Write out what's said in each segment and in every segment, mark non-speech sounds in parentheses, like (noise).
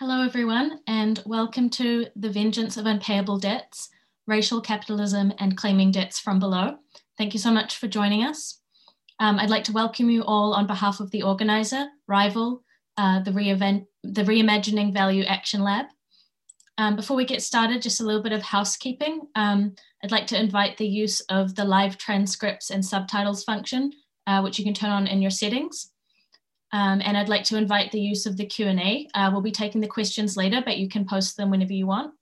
Hello, everyone, and welcome to The Vengeance of Unpayable Debts, Racial Capitalism and Claiming Debts from Below. Thank you so much for joining us. Um, I'd like to welcome you all on behalf of the organizer, Rival, uh, the, the Reimagining Value Action Lab. Um, before we get started, just a little bit of housekeeping. Um, I'd like to invite the use of the live transcripts and subtitles function, uh, which you can turn on in your settings. Um, and I'd like to invite the use of the Q&A. Uh, we'll be taking the questions later, but you can post them whenever you want.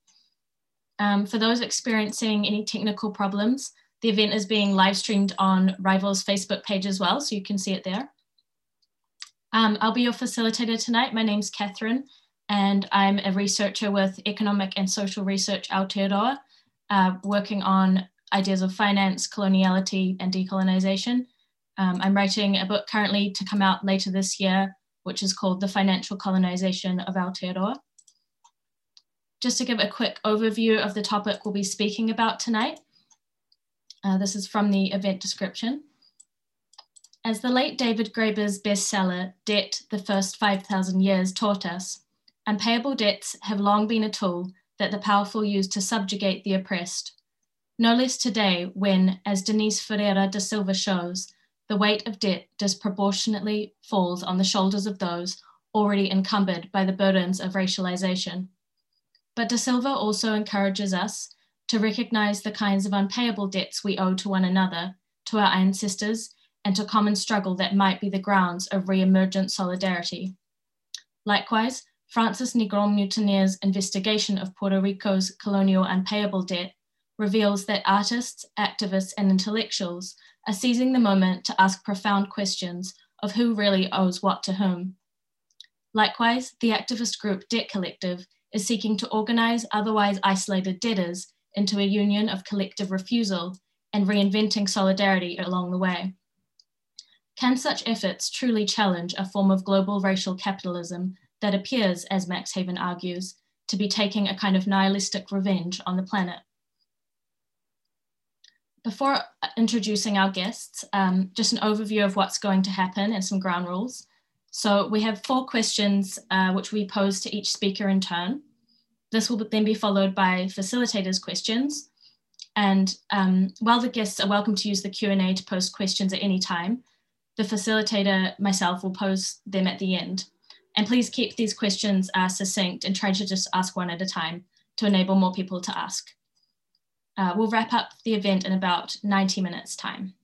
Um, for those experiencing any technical problems, the event is being live streamed on Rival's Facebook page as well, so you can see it there. Um, I'll be your facilitator tonight. My name's Catherine, and I'm a researcher with Economic and Social Research Aotearoa, uh, working on ideas of finance, coloniality, and decolonization. Um, I'm writing a book currently to come out later this year, which is called The Financial Colonization of Aotearoa. Just to give a quick overview of the topic we'll be speaking about tonight. Uh, this is from the event description. As the late David Graeber's bestseller, Debt, The First 5,000 Years, taught us, unpayable debts have long been a tool that the powerful use to subjugate the oppressed. No less today when, as Denise Ferreira da Silva shows, the weight of debt disproportionately falls on the shoulders of those already encumbered by the burdens of racialization. But da Silva also encourages us to recognize the kinds of unpayable debts we owe to one another, to our ancestors, and to common struggle that might be the grounds of re-emergent solidarity. Likewise, Frances Negron Muntaner's investigation of Puerto Rico's colonial unpayable debt reveals that artists, activists, and intellectuals are seizing the moment to ask profound questions of who really owes what to whom. Likewise, the activist group Debt Collective is seeking to organize otherwise isolated debtors into a union of collective refusal and reinventing solidarity along the way. Can such efforts truly challenge a form of global racial capitalism that appears, as Max Haiven argues, to be taking a kind of nihilistic revenge on the planet? Before introducing our guests, um, just an overview of what's going to happen and some ground rules. So we have four questions uh, which we pose to each speaker in turn. This will then be followed by facilitators' questions. And um, while the guests are welcome to use the Q&A to post questions at any time, the facilitator, myself, will pose them at the end. And please keep these questions uh, succinct and try to just ask one at a time to enable more people to ask. Uh, we'll wrap up the event in about 90 minutes time.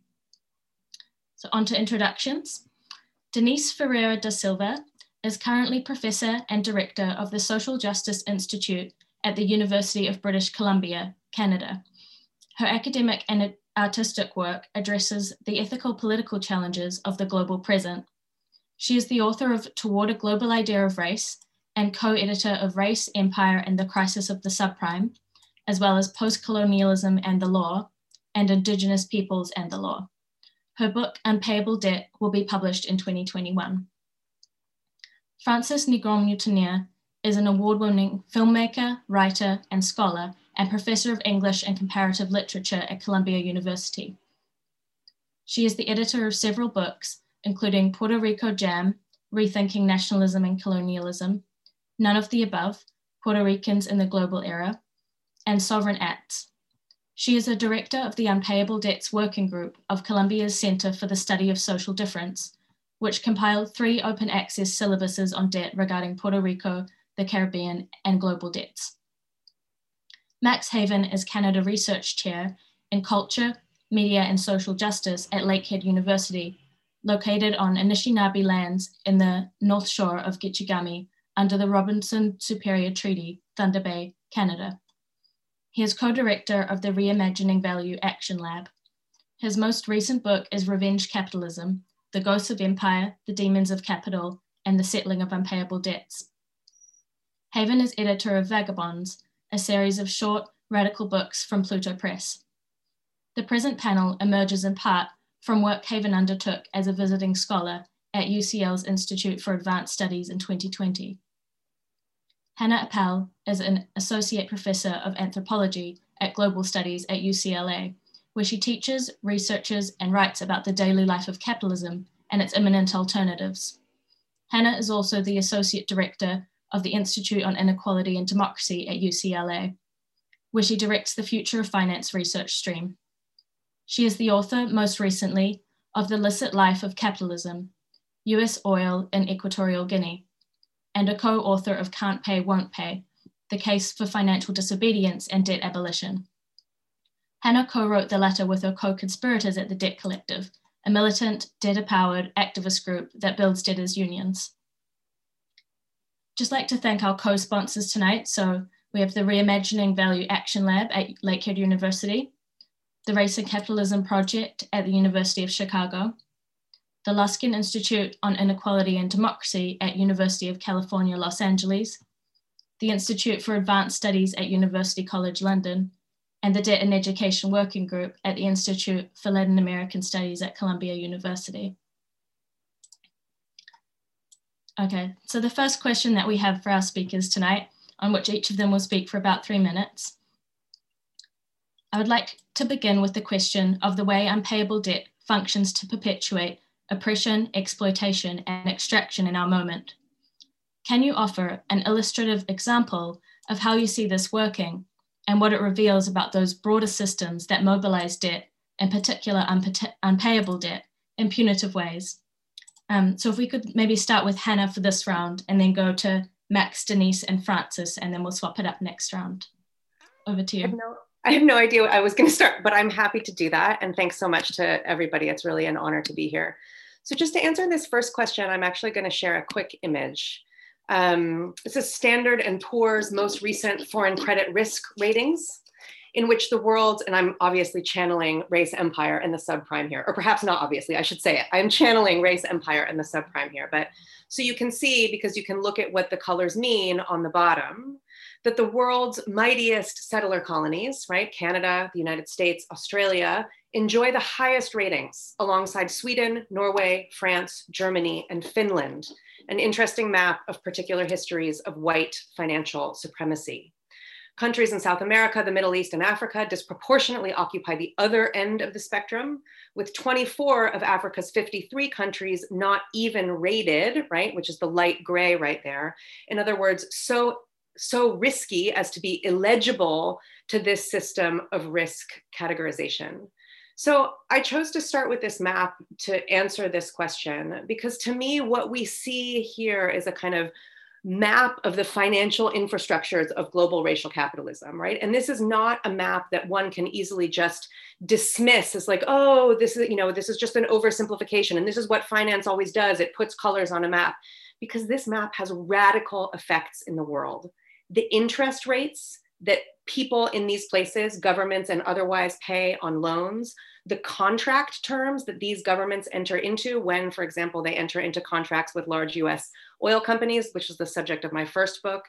So on to introductions. Denise Ferreira da Silva is currently Professor and Director of the Social Justice Institute at the University of British Columbia, Canada. Her academic and artistic work addresses the ethical political challenges of the global present. She is the author of Toward a Global Idea of Race and co-editor of Race, Empire, and the Crisis of the Subprime, as well as post-colonialism and the law, and indigenous peoples and the law. Her book, Unpayable Debt, will be published in 2021. Frances Negron Muntaner is an award-winning filmmaker, writer, and scholar, and professor of English and comparative literature at Columbia University. She is the editor of several books, including Puerto Rico Jam, Rethinking Nationalism and Colonialism, None of the Above, Puerto Ricans in the Global Era, and Sovereign Acts. She is a director of the Unpayable Debts Working Group of Columbia's Center for the Study of Social Difference, which compiled three open access syllabuses on debt regarding Puerto Rico, the Caribbean, and global debts. Max Haiven is Canada Research Chair in Culture, Media, and Social Justice at Lakehead University, located on Anishinaabe lands in the North Shore of Gitchigami under the Robinson Superior Treaty, Thunder Bay, Canada. He is co-director of the Reimagining Value Action Lab. His most recent book is Revenge Capitalism, The Ghosts of Empire, The Demons of Capital, and the Settling of Unpayable Debts. Haiven is editor of Vagabonds, a series of short, radical books from Pluto Press. The present panel emerges in part from work Haiven undertook as a visiting scholar at UCL's Institute for Advanced Studies in 2020. Hannah Appel is an associate professor of anthropology at Global Studies at UCLA, where she teaches, researches, and writes about the daily life of capitalism and its imminent alternatives. Hannah is also the associate director of the Institute on Inequality and Democracy at UCLA, where she directs the Future of Finance research stream. She is the author, most recently, of The Licit Life of Capitalism, US Oil in Equatorial Guinea, and a co-author of Can't Pay, Won't Pay, The Case for Financial Disobedience and Debt Abolition. Hannah co-wrote the letter with her co-conspirators at the Debt Collective, a militant, debtor-powered activist group that builds debtors' unions. Just like to thank our co-sponsors tonight. So we have the Reimagining Value Action Lab at Lakehead University, the Race and Capitalism Project at the University of Chicago, the Luskin Institute on Inequality and Democracy at University of California, Los Angeles, the Institute for Advanced Studies at University College London, and the Debt and Education Working Group at the Institute for Latin American Studies at Columbia University. Okay, so the first question that we have for our speakers tonight, on which each of them will speak for about three minutes. I would like to begin with the question of the way unpayable debt functions to perpetuate oppression, exploitation, and extraction in our moment. Can you offer an illustrative example of how you see this working and what it reveals about those broader systems that mobilize debt, in particular unpayable debt, in punitive ways? Um, so if we could maybe start with Hannah for this round and then go to Max, Denise, and Frances, and then we'll swap it up next round. Over to you. No, I have no idea I was going to start, but I'm happy to do that. And thanks so much to everybody. It's really an honor to be here. So just to answer this first question, I'm actually going to share a quick image. Um, is Standard and Poor's most recent foreign credit risk ratings in which the world, and I'm obviously channeling race empire and the subprime here, or perhaps not obviously, I should say it. I'm channeling race empire and the subprime here. But so you can see, because you can look at what the colors mean on the bottom, that the world's mightiest settler colonies, right, Canada, the United States, Australia, enjoy the highest ratings alongside Sweden, Norway, France, Germany, and Finland, an interesting map of particular histories of white financial supremacy. Countries in South America, the Middle East, and Africa disproportionately occupy the other end of the spectrum, with 24 of Africa's 53 countries not even rated, right, which is the light gray right there. In other words, so so risky as to be illegible to this system of risk categorization. So I chose to start with this map to answer this question because to me, what we see here is a kind of map of the financial infrastructures of global racial capitalism, right? And this is not a map that one can easily just dismiss as like, oh, this is, you know, this is just an oversimplification. And this is what finance always does. It puts colors on a map because this map has radical effects in the world. The interest rates that people in these places, governments and otherwise pay on loans, the contract terms that these governments enter into when, for example, they enter into contracts with large US oil companies, which is the subject of my first book.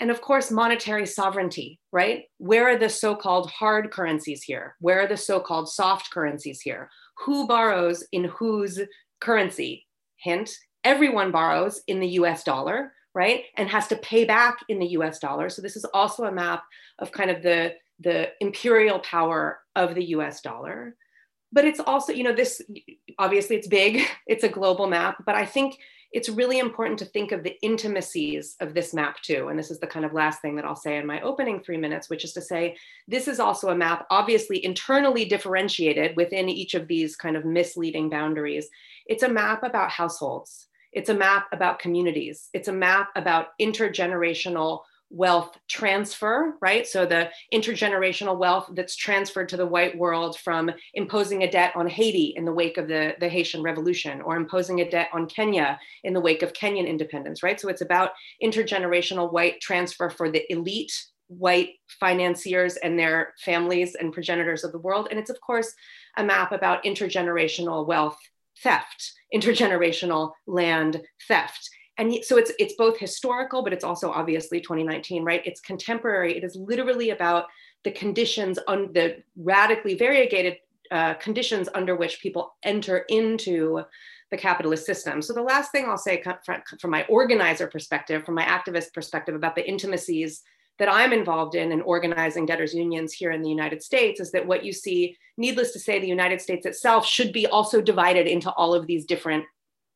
And of course, monetary sovereignty, right? Where are the so called hard currencies here? Where are the so called soft currencies here? Who borrows in whose currency? Hint, everyone borrows in the US dollar, right? And has to pay back in the US dollar. So this is also a map of kind of the, the imperial power of the US dollar. But it's also, you know, this obviously it's big, (laughs) it's a global map, but I think it's really important to think of the intimacies of this map too. And this is the kind of last thing that I'll say in my opening three minutes, which is to say, this is also a map obviously internally differentiated within each of these kind of misleading boundaries. It's a map about households. It's a map about communities. It's a map about intergenerational wealth transfer, right? So the intergenerational wealth that's transferred to the white world from imposing a debt on Haiti in the wake of the, the Haitian Revolution or imposing a debt on Kenya in the wake of Kenyan independence, right? So it's about intergenerational white transfer for the elite white financiers and their families and progenitors of the world. And it's, of course, a map about intergenerational wealth theft, intergenerational land theft. And so it's it's both historical, but it's also obviously 2019, right? It's contemporary. It is literally about the conditions on the radically variegated uh, conditions under which people enter into the capitalist system. So the last thing I'll say from my organizer perspective, from my activist perspective about the intimacies that I'm involved in in organizing debtors unions here in the United States is that what you see, needless to say, the United States itself should be also divided into all of these different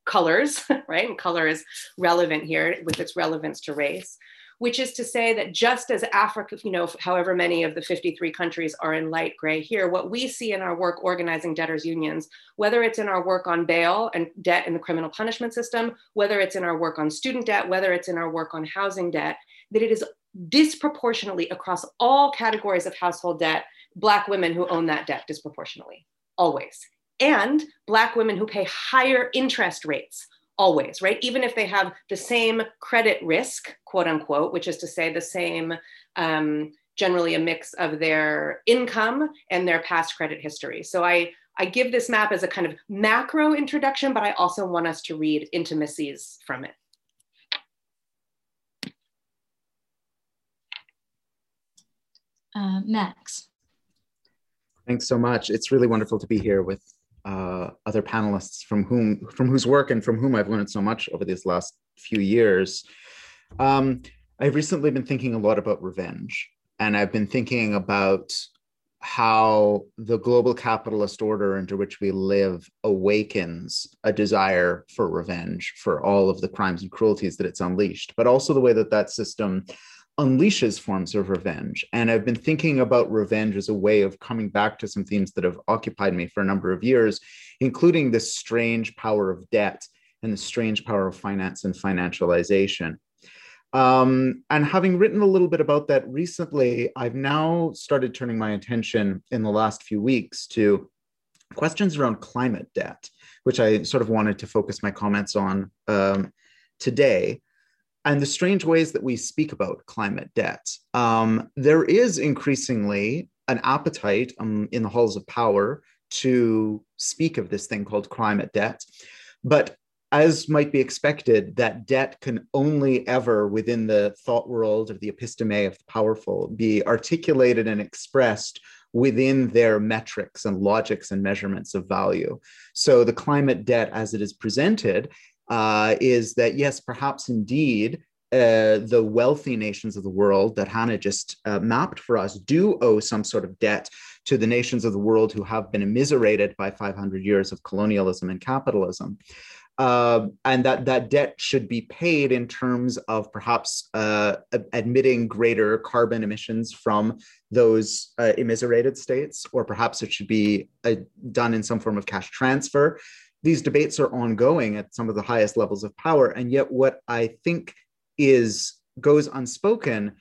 colors, (laughs) right? And color is relevant here with its relevance to race, which is to say that just as Africa, you know, however many of the 53 countries are in light gray here, what we see in our work organizing debtors unions, whether it's in our work on bail and debt in the criminal punishment system, whether it's in our work on student debt, whether it's in our work on housing debt, that it is disproportionately across all categories of household debt, Black women who own that debt disproportionately, always. And Black women who pay higher interest rates, always, right? Even if they have the same credit risk, quote unquote, which is to say the same, um, generally a mix of their income and their past credit history. So I, I give this map as a kind of macro introduction, but I also want us to read intimacies from it. Uh, Max. Thanks so much. It's really wonderful to be here with uh, other panelists from whom from whose work and from whom I've learned so much over these last few years. Um, I've recently been thinking a lot about revenge, and I've been thinking about how the global capitalist order into which we live awakens a desire for revenge for all of the crimes and cruelties that it's unleashed, but also the way that that system unleashes forms of revenge. And I've been thinking about revenge as a way of coming back to some themes that have occupied me for a number of years, including this strange power of debt and the strange power of finance and financialization. Um, and having written a little bit about that recently, I've now started turning my attention in the last few weeks to questions around climate debt, which I sort of wanted to focus my comments on um, today and the strange ways that we speak about climate debt. Um, there is increasingly an appetite um, in the halls of power to speak of this thing called climate debt. But as might be expected, that debt can only ever, within the thought world of the episteme of the powerful, be articulated and expressed within their metrics and logics and measurements of value. So the climate debt, as it is presented, uh, is that yes, perhaps indeed uh, the wealthy nations of the world that Hannah just uh, mapped for us do owe some sort of debt to the nations of the world who have been immiserated by 500 years of colonialism and capitalism. Uh, and that that debt should be paid in terms of perhaps uh, admitting greater carbon emissions from those uh, immiserated states, or perhaps it should be uh, done in some form of cash transfer these debates are ongoing at some of the highest levels of power. And yet, what I think is goes unspoken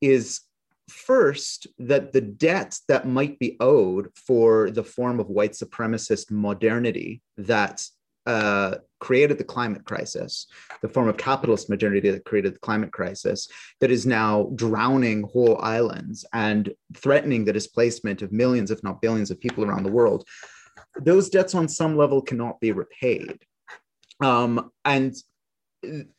is first that the debt that might be owed for the form of white supremacist modernity that uh, created the climate crisis, the form of capitalist modernity that created the climate crisis, that is now drowning whole islands and threatening the displacement of millions, if not billions, of people around the world those debts on some level cannot be repaid. Um, and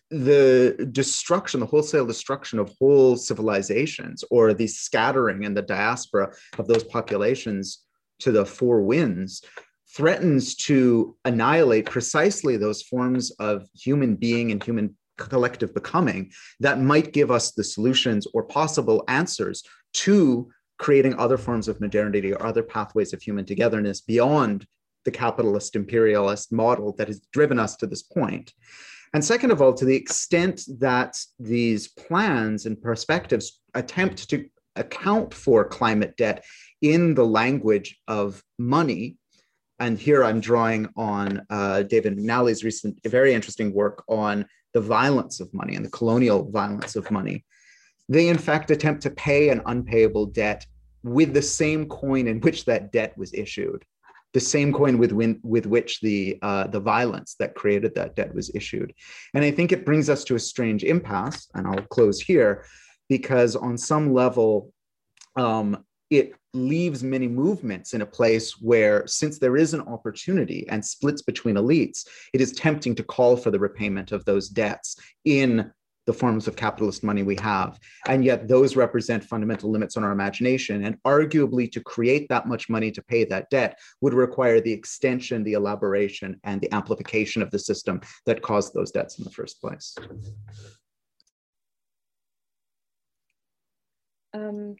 the destruction, the wholesale destruction of whole civilizations, or the scattering and the diaspora of those populations to the four winds, threatens to annihilate precisely those forms of human being and human collective becoming that might give us the solutions or possible answers to creating other forms of modernity or other pathways of human togetherness beyond the capitalist imperialist model that has driven us to this point. And second of all, to the extent that these plans and perspectives attempt to account for climate debt in the language of money, and here I'm drawing on uh, David McNally's recent, very interesting work on the violence of money and the colonial violence of money they in fact attempt to pay an unpayable debt with the same coin in which that debt was issued, the same coin with, win, with which the, uh, the violence that created that debt was issued. And I think it brings us to a strange impasse, and I'll close here, because on some level, um, it leaves many movements in a place where, since there is an opportunity and splits between elites, it is tempting to call for the repayment of those debts in the forms of capitalist money we have. And yet those represent fundamental limits on our imagination. And arguably to create that much money to pay that debt would require the extension, the elaboration, and the amplification of the system that caused those debts in the first place. Um,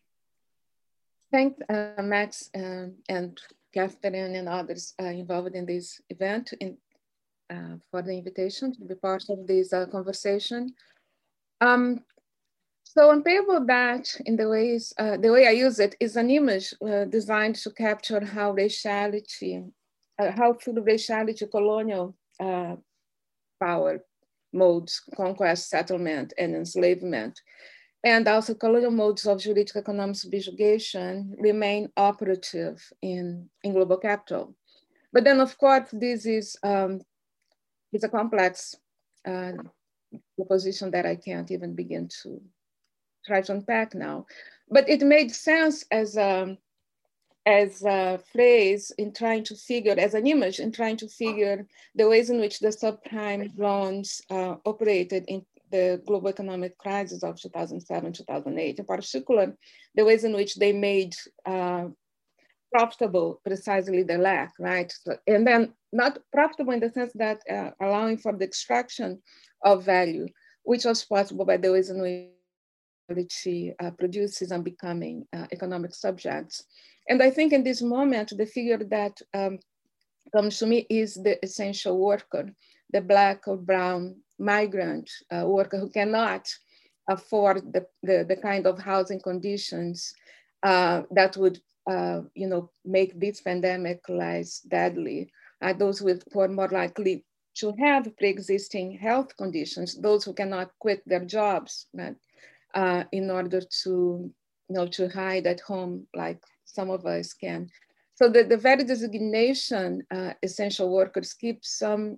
thank uh, Max um, and Catherine and others uh, involved in this event. In uh, for the invitation to be part of this uh, conversation. Um, so on paper that, in the ways, uh, the way I use it is an image uh, designed to capture how raciality, uh, how through raciality colonial uh, power modes, conquest, settlement, and enslavement, and also colonial modes of juridical economic subjugation remain operative in, in global capital. But then of course, this is, um, is a complex uh, proposition that I can't even begin to try to unpack now. But it made sense as a, as a phrase in trying to figure, as an image in trying to figure the ways in which the subprime loans uh, operated in the global economic crisis of 2007, 2008, in particular, the ways in which they made uh, profitable precisely the lack, right? So, and then not profitable in the sense that uh, allowing for the extraction of value, which was possible by the ways in which uh, produces and becoming uh, economic subjects. And I think in this moment, the figure that um, comes to me is the essential worker, the black or brown migrant uh, worker who cannot afford the, the, the, kind of housing conditions uh, that would uh, you know, make this pandemic less deadly. Uh, those with, who are more likely to have pre-existing health conditions, those who cannot quit their jobs, uh, in order to, you know, to hide at home like some of us can. So the, the very designation uh, essential workers keeps some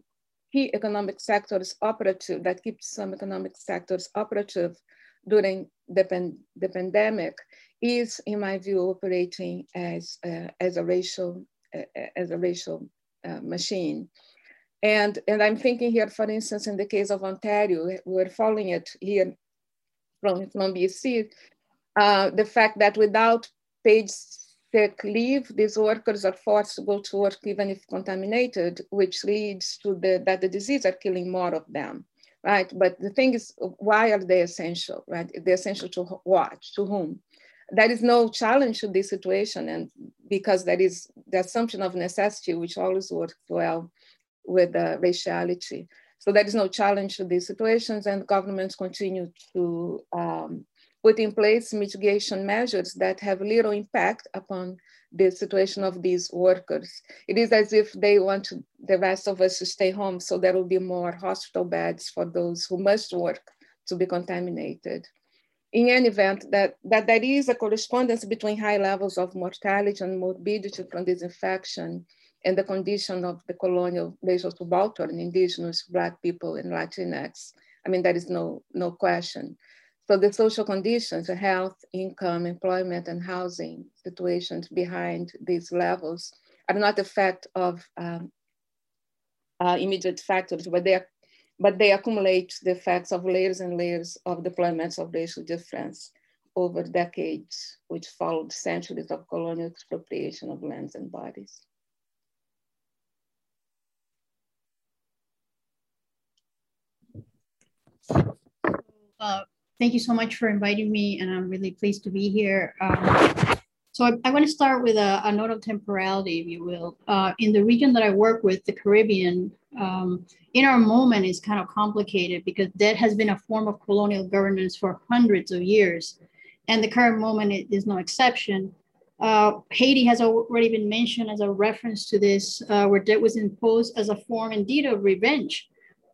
key economic sectors operative, that keeps some economic sectors operative during the, pan the pandemic is, in my view, operating as, uh, as a racial, as a racial uh, machine. And, and I'm thinking here, for instance, in the case of Ontario, we're following it here from, from BC, uh, the fact that without paid sick leave, these workers are forced to go to work even if contaminated, which leads to the, that the disease are killing more of them, right? But the thing is, why are they essential, right? They're essential to what, to whom? There is no challenge to this situation and because that is the assumption of necessity, which always works well with uh, raciality. So there is no challenge to these situations and governments continue to um, put in place mitigation measures that have little impact upon the situation of these workers. It is as if they want the rest of us to stay home so there will be more hospital beds for those who must work to be contaminated. In any event, that, that there is a correspondence between high levels of mortality and morbidity from this infection and the condition of the colonial racial subaltern, indigenous, black people and Latinx. I mean, there is no, no question. So the social conditions, the health, income, employment, and housing situations behind these levels are not the fact of um, uh, immediate factors, but they, are, but they accumulate the effects of layers and layers of deployments of racial difference over decades, which followed centuries of colonial expropriation of lands and bodies. Uh, thank you so much for inviting me, and I'm really pleased to be here. Um, so I, I, want to start with a, a, note of temporality, if you will. Uh, in the region that I work with, the Caribbean, um, in our moment is kind of complicated because that has been a form of colonial governance for hundreds of years. And the current moment is no exception. Uh, Haiti has already been mentioned as a reference to this, uh, where debt was imposed as a form indeed of revenge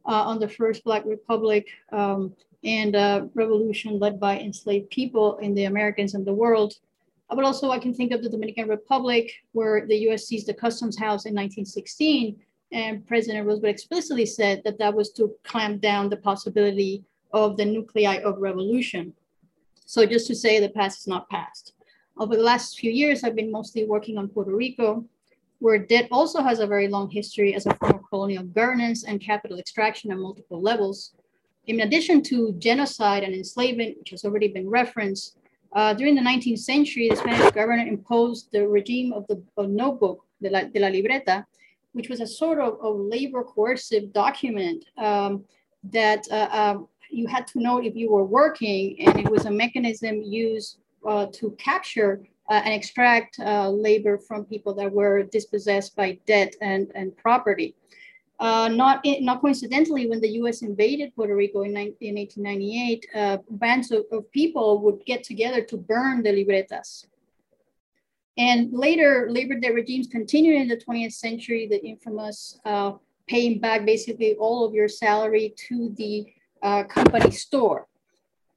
uh, on the first Black Republic um, and revolution led by enslaved people in the Americans and the world. Uh, but also I can think of the Dominican Republic where the US seized the customs house in 1916 and President Roosevelt explicitly said that that was to clamp down the possibility of the nuclei of revolution. So just to say the past is not past. Over the last few years, I've been mostly working on Puerto Rico, where debt also has a very long history as a form of colonial governance and capital extraction at multiple levels. In addition to genocide and enslavement, which has already been referenced, uh, during the 19th century, the Spanish government imposed the regime of the of notebook, de la, de la libreta, which was a sort of, labor coercive document um, that uh, uh, you had to know if you were working, and it was a mechanism used uh, to capture uh, and extract uh, labor from people that were dispossessed by debt and, and property. Uh, not, not coincidentally, when the US invaded Puerto Rico in, in 1898, uh, bands of, of, people would get together to burn the libretas. And later, labor debt regimes continued in the 20th century, the infamous uh, paying back basically all of your salary to the uh, company store.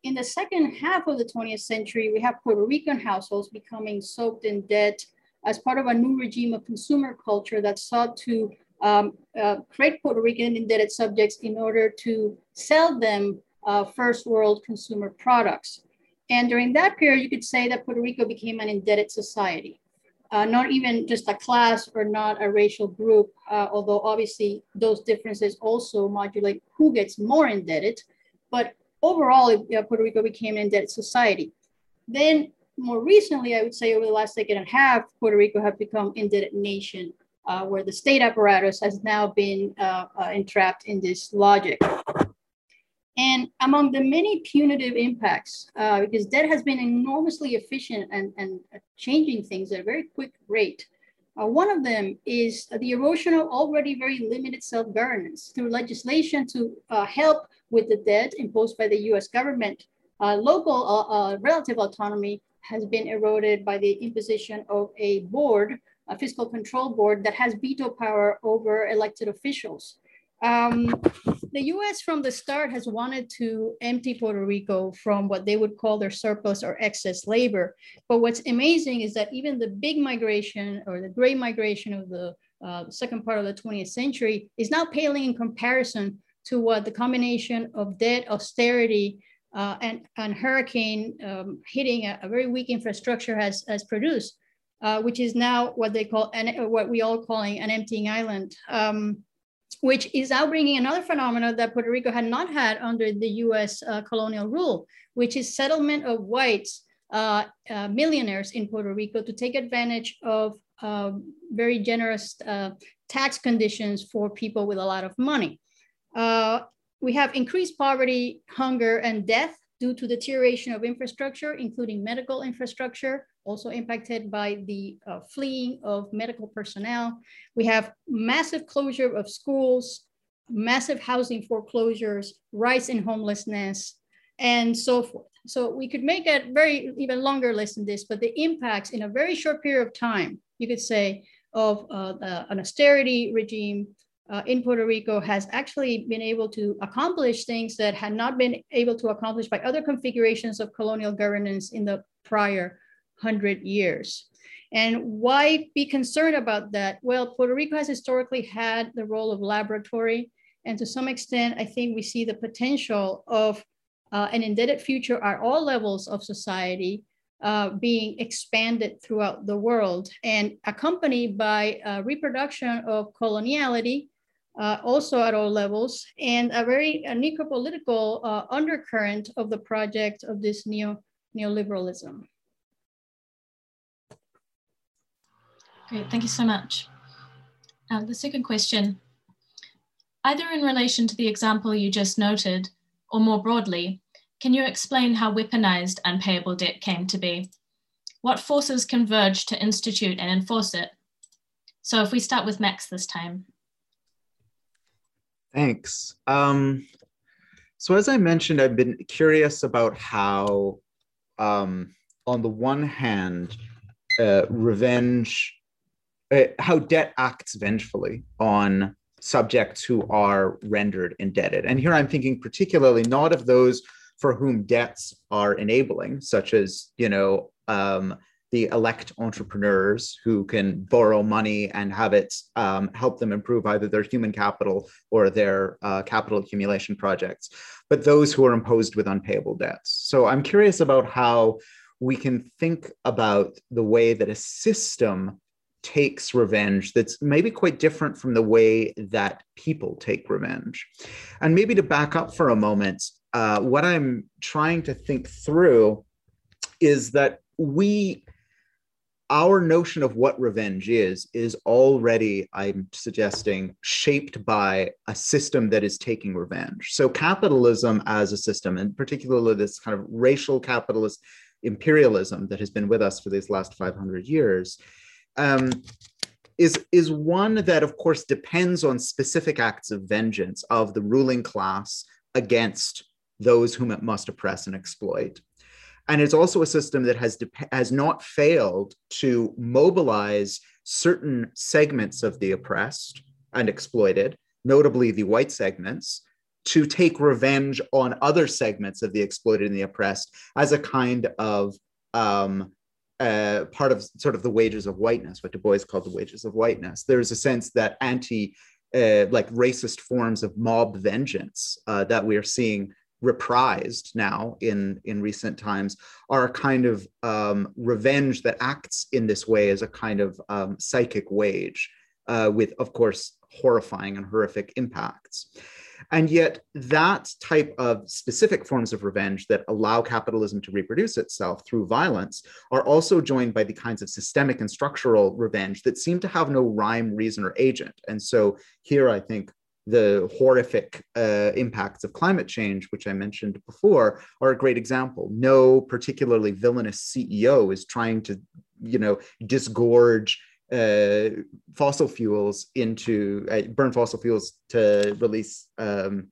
In the second half of the 20th century, we have Puerto Rican households becoming soaked in debt as part of a new regime of consumer culture that sought to um, uh, create Puerto Rican indebted subjects in order to sell them uh, first world consumer products. And during that period, you could say that Puerto Rico became an indebted society. Uh, not even just a class or not a racial group, uh, although obviously those differences also modulate who gets more indebted. But overall, Puerto Rico became an indebted society. Then more recently, I would say over the last decade and a half, Puerto Rico have become indebted nation uh, where the state apparatus has now been uh, uh, entrapped in this logic. And among the many punitive impacts, uh, because debt has been enormously efficient and, and changing things at a very quick rate, uh, one of them is the erosion of already very limited self-governance through legislation to uh, help with the debt imposed by the US government. local relative autonomy has been eroded by the imposition of a board a fiscal control board that has veto power over elected officials. Um, the US from the start has wanted to empty Puerto Rico from what they would call their surplus or excess labor. But what's amazing is that even the big migration or the great migration of the uh, second part of the 20th century is now paling in comparison to what the combination of debt, austerity, uh, and, and hurricane um, hitting a, a, very weak infrastructure has, has produced uh, which is now what they call an, what we all calling an emptying island, um, which is now bringing another phenomenon that Puerto Rico had not had under the U.S. Uh, colonial rule, which is settlement of whites uh, uh millionaires in Puerto Rico to take advantage of um, very generous uh, tax conditions for people with a lot of money. We have increased poverty, hunger, and death due to deterioration of infrastructure, including medical infrastructure, also impacted by the uh, fleeing of medical personnel. We have massive closure of schools, massive housing foreclosures, rise in homelessness, and so forth. So we could make a very even longer list than this, but the impacts in a very short period of time, you could say, of uh, an austerity regime uh, in Puerto Rico has actually been able to accomplish things that had not been able to accomplish by other configurations of colonial governance in the prior 100 years. And why be concerned about that? Well, Puerto Rico has historically had the role of laboratory. And to some extent, I think we see the potential of uh, an indebted future at all levels of society uh, being expanded throughout the world and accompanied by reproduction of coloniality, uh, also at all levels, and a very a necropolitical uh, undercurrent of the project of this neo neoliberalism. Great, thank you so much. Uh, the second question, either in relation to the example you just noted, or more broadly, can you explain how weaponized unpayable debt came to be? What forces converged to institute and enforce it? So if we start with Max this time. Thanks. Um, so as I mentioned, I've been curious about how, um, on the one hand, uh, revenge uh, how debt acts vengefully on subjects who are rendered indebted. And here I'm thinking particularly not of those for whom debts are enabling, such as, you know, um, the elect entrepreneurs who can borrow money and have it um, help them improve either their human capital or their uh, capital accumulation projects, but those who are imposed with unpayable debts. So I'm curious about how we can think about the way that a system takes revenge that's maybe quite different from the way that people take revenge. And maybe to back up for a moment, uh, what I'm trying to think through is that we, our notion of what revenge is, is already, I'm suggesting, shaped by a system that is taking revenge. So, capitalism as a system, and particularly this kind of racial capitalist imperialism that has been with us for these last 500 years, um, is, is one that, of course, depends on specific acts of vengeance of the ruling class against those whom it must oppress and exploit. And it's also a system that has, has not failed to mobilize certain segments of the oppressed and exploited, notably the white segments, to take revenge on other segments of the exploited and the oppressed as a kind of um, uh, part of sort of the wages of whiteness, what Du Bois called the wages of whiteness. There's a sense that anti, uh, like racist forms of mob vengeance uh, that we are seeing reprised now in in recent times are a kind of um, revenge that acts in this way as a kind of um, psychic wage, uh, with of course horrifying and horrific impacts. And yet, that type of specific forms of revenge that allow capitalism to reproduce itself through violence are also joined by the kinds of systemic and structural revenge that seem to have no rhyme, reason, or agent. And so, here I think the horrific uh, impacts of climate change, which I mentioned before, are a great example. No particularly villainous CEO is trying to, you know, disgorge uh, fossil fuels into uh, burn fossil fuels to release um,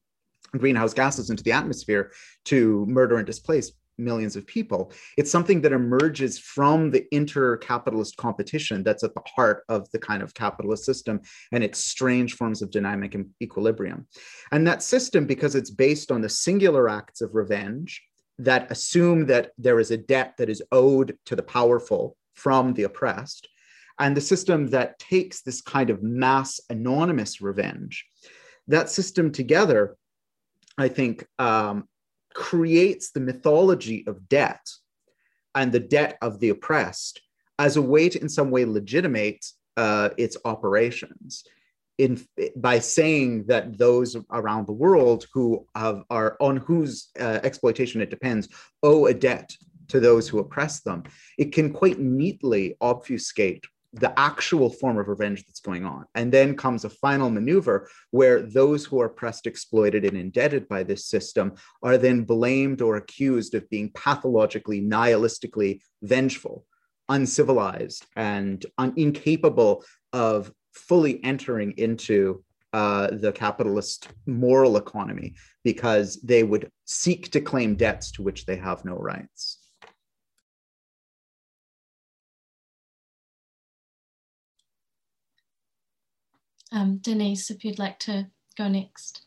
greenhouse gases into the atmosphere to murder and displace millions of people. It's something that emerges from the inter-capitalist competition that's at the heart of the kind of capitalist system and its strange forms of dynamic equilibrium. And that system, because it's based on the singular acts of revenge that assume that there is a debt that is owed to the powerful from the oppressed, and the system that takes this kind of mass anonymous revenge, that system together, I think, um, creates the mythology of debt and the debt of the oppressed as a way to, in some way, legitimate uh, its operations. In, by saying that those around the world who have, are on whose uh, exploitation it depends owe a debt to those who oppress them, it can quite neatly obfuscate the actual form of revenge that's going on. And then comes a final maneuver where those who are oppressed, exploited, and indebted by this system are then blamed or accused of being pathologically, nihilistically vengeful, uncivilized, and un- incapable of fully entering into uh, the capitalist moral economy because they would seek to claim debts to which they have no rights. Um, Denise, if you'd like to go next.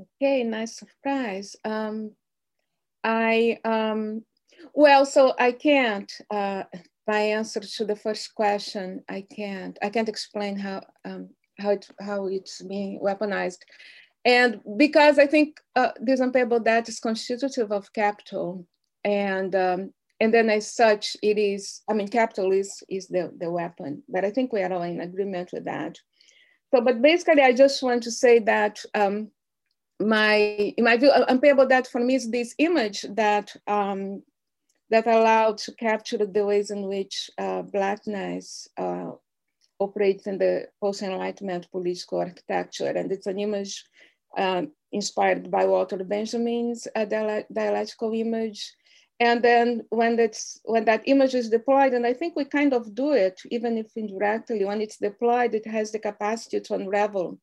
Okay, nice surprise. Um, I, um, well, so I can't, uh, my answer to the first question, I can't, I can't explain how, um, how, it, how it's being weaponized. And because I think uh, this unpayable debt is constitutive of capital and um, and then as such, it is, I mean, capital is, the, the weapon, but I think we are all in agreement with that. So, but basically, I just want to say that um, my, in my view, unpayable debt for me is this image that, um, that allowed to capture the ways in which uh, Blackness uh, operates in the post-enlightenment political architecture. And it's an image uh, inspired by Walter Benjamin's uh, dialectical image and then when that's when that image is deployed, and I think we kind of do it, even if indirectly, when it's deployed, it has the capacity to unravel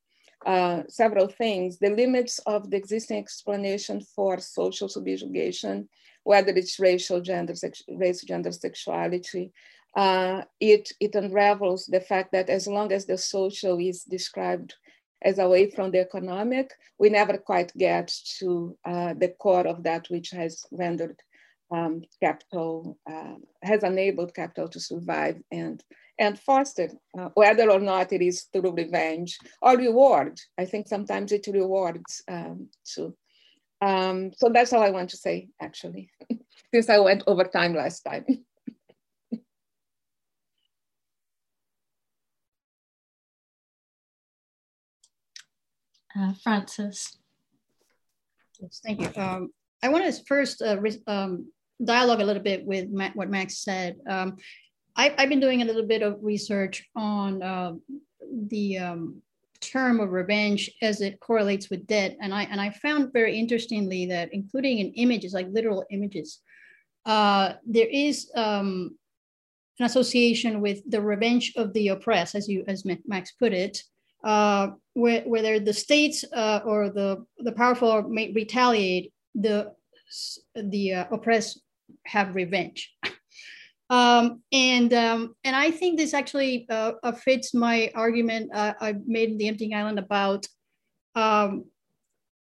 uh, several things, the limits of the existing explanation for social subjugation, whether it's racial, gender, race, gender, sexuality. Uh, it, it unravels the fact that as long as the social is described as away from the economic, we never quite get to uh, the core of that which has rendered um, capital uh, has enabled capital to survive and and foster, uh, whether or not it is through revenge or reward. I think sometimes it rewards um, too. Um, so that's all I want to say, actually, (laughs) since I went over time last time. (laughs) uh, Frances. Yes, thank you. Um, I want to first uh, um, dialogue a little bit with what Max said. Um, I, have been doing a little bit of research on uh, the um, term of revenge as it correlates with debt, and I and I found very interestingly that including in images, like literal images, uh, there is um, an association with the revenge of the oppressed, as you as Max put it, uh, where, whether the states uh, or the the powerful may retaliate, the the uh, oppressed have revenge. (laughs) Um, and um, and I think this actually uh, fits my argument uh, I made in the Empty Island about um,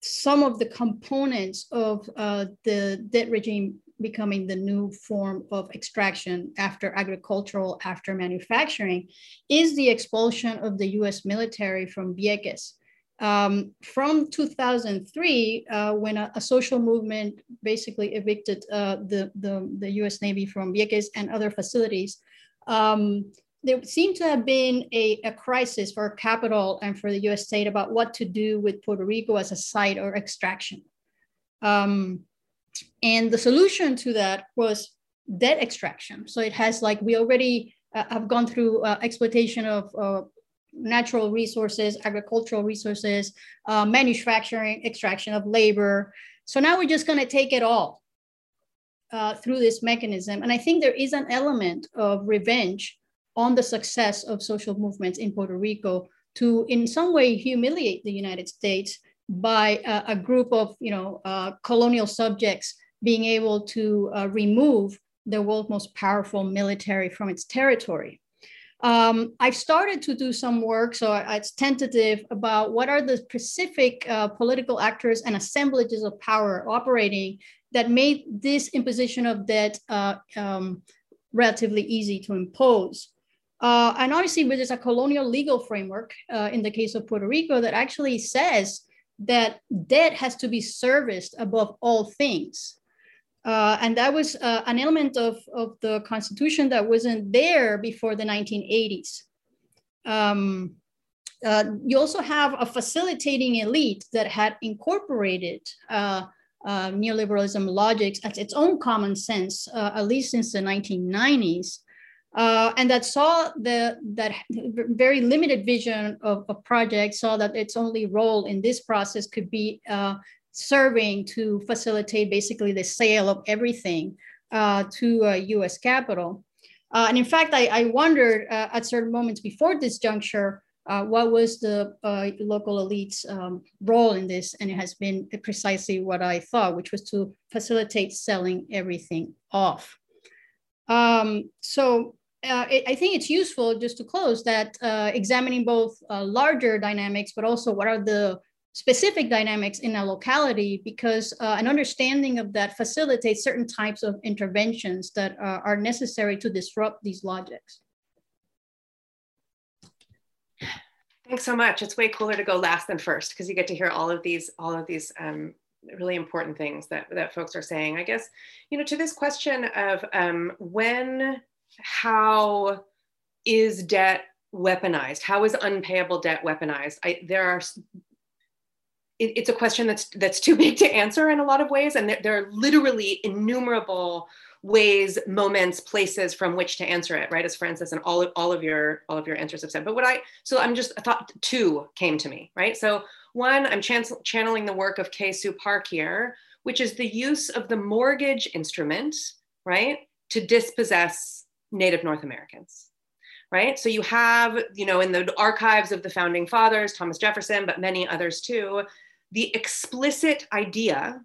some of the components of uh, the debt regime becoming the new form of extraction after agricultural, after manufacturing, is the expulsion of the US military from Vieques. Um, from 2003, uh, when a, a, social movement basically evicted uh, the, the, the, US Navy from Vieques and other facilities, um, there seemed to have been a, a, crisis for capital and for the US state about what to do with Puerto Rico as a site or extraction. Um, and the solution to that was debt extraction. So it has like, we already uh, have gone through uh, exploitation of uh, natural resources, agricultural resources, uh, manufacturing, extraction of labor. So now we're just gonna take it all uh, through this mechanism. And I think there is an element of revenge on the success of social movements in Puerto Rico to in some way humiliate the United States by a, a group of you know uh, colonial subjects being able to uh, remove the world's most powerful military from its territory. Um, I've started to do some work, so it's tentative about what are the specific uh, political actors and assemblages of power operating that made this imposition of debt uh, um, relatively easy to impose. Uh, and obviously, there's a colonial legal framework uh, in the case of Puerto Rico that actually says that debt has to be serviced above all things. Uh, and that was uh, an element of, of the Constitution that wasn't there before the 1980s. Um, uh, you also have a facilitating elite that had incorporated uh, uh, neoliberalism logics as its own common sense, uh, at least since the 1990s. Uh, and that saw the that very limited vision of a project saw that its only role in this process could be serving to facilitate basically the sale of everything uh, to U.S. capital. Uh, and in fact, I, I wondered uh, at certain moments before this juncture uh, what was the local elite's um, role in this, and it has been precisely what I thought, which was to facilitate selling everything off. Um, so uh, it, I think it's useful just to close that uh, examining both uh, larger dynamics, but also what are the specific dynamics in a locality, because uh, an understanding of that facilitates certain types of interventions that uh, are necessary to disrupt these logics. Thanks so much. It's way cooler to go last than first because you get to hear all of these, all of these um, really important things that, that folks are saying. I guess, you know, to this question of um, when how is debt weaponized? How is unpayable debt weaponized? I, there are it, it's a question that's that's too (laughs) big to answer in a lot of ways, and there, there are literally innumerable ways, moments, places from which to answer it, right? As Frances and all of all of your all of your answers have said. But what I so I'm just I thought two came to me, right? So one, I'm channeling the work of K-Sue Park here, which is the use of the mortgage instrument, right, to dispossess Native North Americans, right? So you have, you know, in the archives of the founding fathers, Thomas Jefferson, but many others too, the explicit idea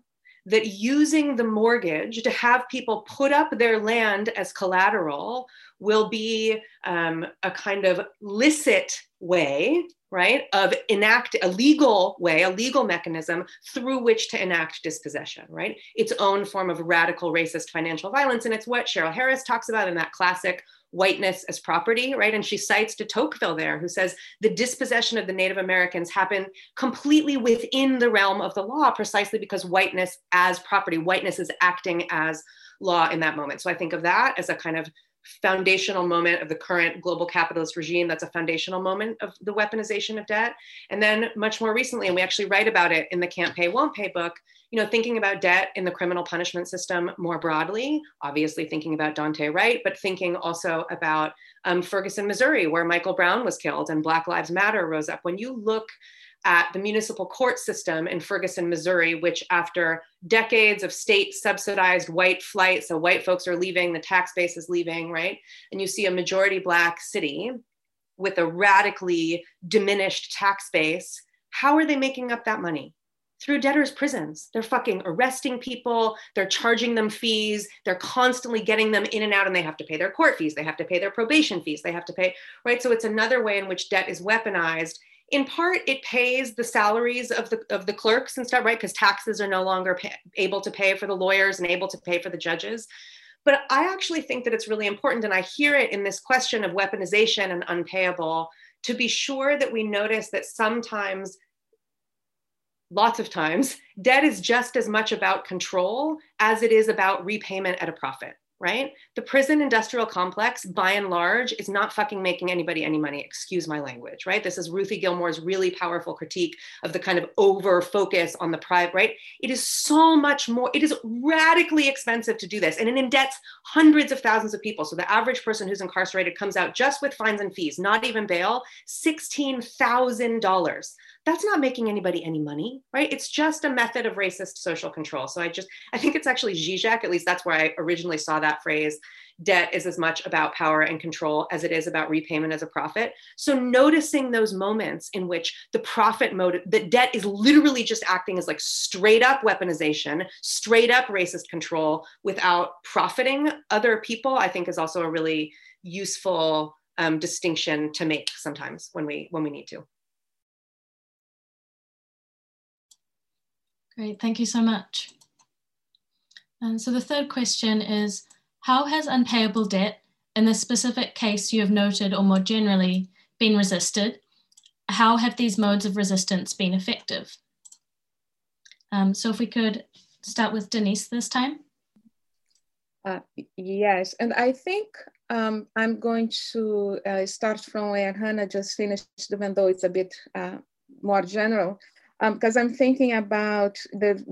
that using the mortgage to have people put up their land as collateral will be um, a kind of licit way right of enact a legal way a legal mechanism through which to enact dispossession right? Its own form of radical racist financial violence and it's what cheryl harris talks about in that classic whiteness as property right and she cites de tocqueville there who says the dispossession of the native americans happened completely within the realm of the law precisely because whiteness as property whiteness is acting as law in that moment so i think of that as a kind of foundational moment of the current global capitalist regime. That's a foundational moment of the weaponization of debt. And then much more recently, and we actually write about it in the Can't Pay, Won't Pay book, you know, thinking about debt in the criminal punishment system more broadly, obviously thinking about Daunte Wright, but thinking also about um, Ferguson, Missouri, where Michael Brown was killed and Black Lives Matter rose up. When you look at the municipal court system in Ferguson, Missouri, which after decades of state subsidized white flight, so white folks are leaving, the tax base is leaving, right? And you see a majority Black city with a radically diminished tax base. How are they making up that money? Through debtors' prisons. They're fucking arresting people, they're charging them fees, they're constantly getting them in and out, and they have to pay their court fees, they have to pay their probation fees, they have to pay, right? So it's another way in which debt is weaponized. In part it pays the salaries of the of the clerks and stuff right? Because taxes are no longer pay, able to pay for the lawyers and able to pay for the judges. But i actually think that it's really important and i hear it in this question of weaponization and unpayable to be sure that we notice that sometimes lots of times debt is just as much about control as it is about repayment at a profit right? The prison industrial complex, by and large, is not fucking making anybody any money. Excuse my language, right? This is Ruthie Gilmore's really powerful critique of the kind of over focus on the private, right? It is so much more, it is radically expensive to do this. And it indebts hundreds of thousands of people. So the average person who's incarcerated comes out just with fines and fees, not even bail, $16,000 that's not making anybody any money, right? It's just a method of racist social control. So I just, I think it's actually Zizek, at least that's where I originally saw that phrase. Debt is as much about power and control as it is about repayment as a profit. So noticing those moments in which the profit motive, the debt is literally just acting as like straight up weaponization, straight up racist control without profiting other people, I think is also a really useful um, distinction to make sometimes when we when we need to. Great, thank you so much. And so the third question is, how has unpayable debt, in the specific case you have noted or more generally, been resisted? How have these modes of resistance been effective? Um, so if we could start with Denise this time. Uh, yes, and I think um, I'm going to uh, start from where Hannah just finished, even though it's a bit uh, more general because um, I'm thinking about the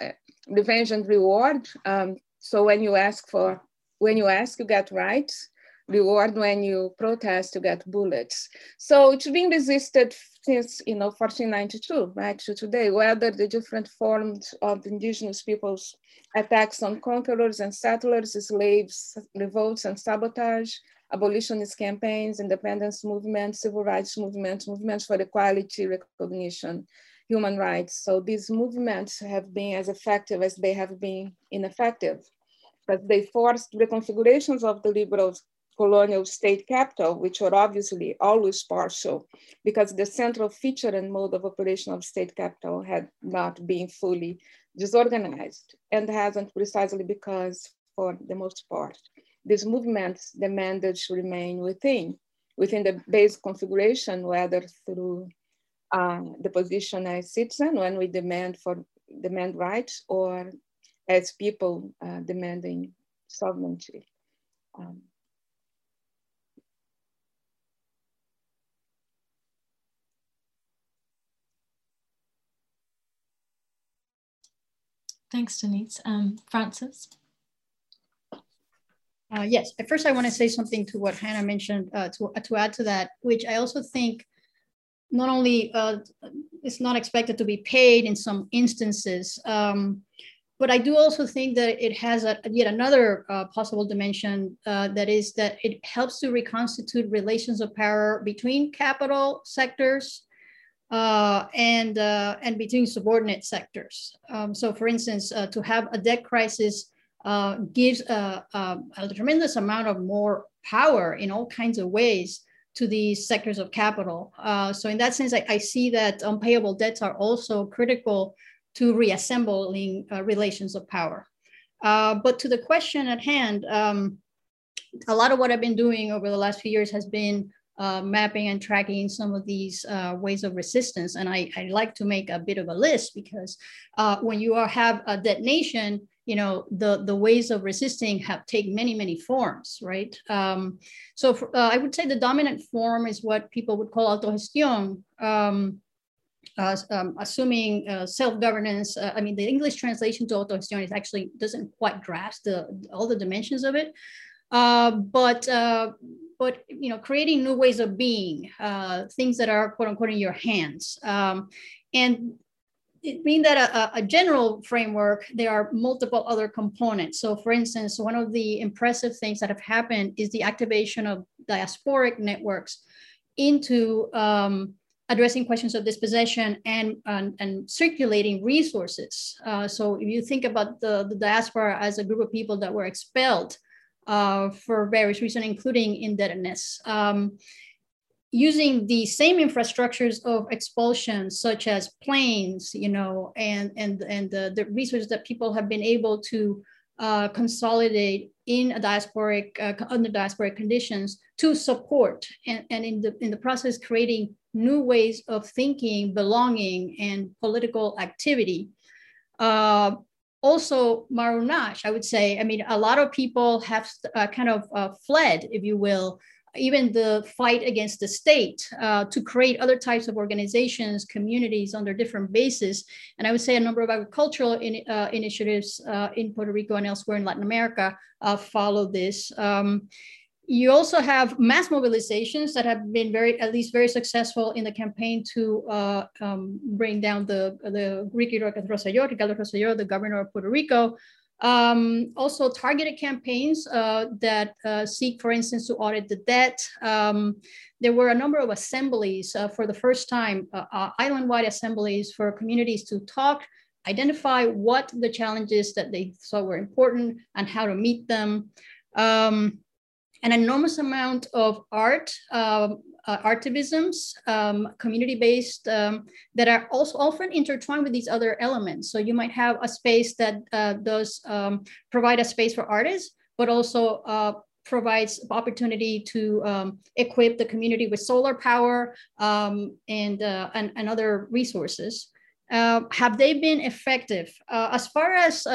uh, revenge and reward. Um, so when you ask for, when you ask, you get rights. Reward when you protest, you get bullets. So it's been resisted since you know 1492, right to today. Whether the different forms of indigenous peoples' attacks on conquerors and settlers, slaves, revolts and sabotage, abolitionist campaigns, independence movements, civil rights movements, movements for equality, recognition, human rights. So these movements have been as effective as they have been ineffective, but they forced reconfigurations of the liberal colonial state capital, which were obviously always partial, because the central feature and mode of operation of state capital had not been fully disorganized and hasn't precisely because, for the most part, these movements demanded to remain within, within the base configuration, whether through uh, the position as citizen when we demand for demand rights or as people uh, demanding sovereignty. Um, Thanks, Denise. Um, Frances? Uh, yes, at first I want to say something to what Hannah mentioned, uh, to, to add to that, which I also think not only uh, it's not expected to be paid in some instances, um, but I do also think that it has a, yet another uh, possible dimension uh, that is that it helps to reconstitute relations of power between capital sectors uh, and uh, and between subordinate sectors. Um, so, for instance, uh, to have a debt crisis uh, gives a, a, a, tremendous amount of more power in all kinds of ways to these sectors of capital. Uh, so in that sense, I, I, see that unpayable debts are also critical to reassembling uh, relations of power. Uh, but to the question at hand, um, a lot of what I've been doing over the last few years has been uh, mapping and tracking some of these uh, ways of resistance. And I, I, like to make a bit of a list because uh, when you are, have a debt detonation, you know, the, the ways of resisting have take many, many forms, right? Um, so for, uh, I would say the dominant form is what people would call autogestión, um, uh, um, assuming uh, self-governance. Uh, I mean, the English translation to autogestión is actually doesn't quite grasp the, all the dimensions of it. Uh, but uh, but you know, creating new ways of being, uh, things that are quote unquote in your hands. Um, and being that a, a, general framework, there are multiple other components. So for instance, one of the impressive things that have happened is the activation of diasporic networks into um, addressing questions of dispossession and, and, and circulating resources. Uh, so if you think about the, the diaspora as a group of people that were expelled uh, for various reasons, including indebtedness, um, using the same infrastructures of expulsion, such as planes, you know, and, and, and the, the resources that people have been able to uh, consolidate in a diasporic, uh, under diasporic conditions to support and, and in, the, in the process creating new ways of thinking, belonging, and political activity. Uh, also, marronage, I would say, I mean, a lot of people have uh, kind of uh, fled, if you will, even the fight against the state uh, to create other types of organizations, communities under different bases. And I would say a number of agricultural in, uh, initiatives uh, in Puerto Rico and elsewhere in Latin America uh, follow this. Um, you also have mass mobilizations that have been very, at least very successful in the campaign to uh, um, bring down the, the Ricky Rosselló, the governor of Puerto Rico, um, also targeted campaigns uh, that uh, seek, for instance, to audit the debt. Um, there were a number of assemblies uh, for the first time, uh, uh, island-wide assemblies for communities to talk, identify what the challenges that they saw were important and how to meet them. Um, an enormous amount of art um, uh, artivisms, um, community-based, um, that are also often intertwined with these other elements. So you might have a space that uh, does um, provide a space for artists, but also uh, provides opportunity to um, equip the community with solar power um, and, uh, and, and, other resources. Uh, have they been effective? Uh, as far as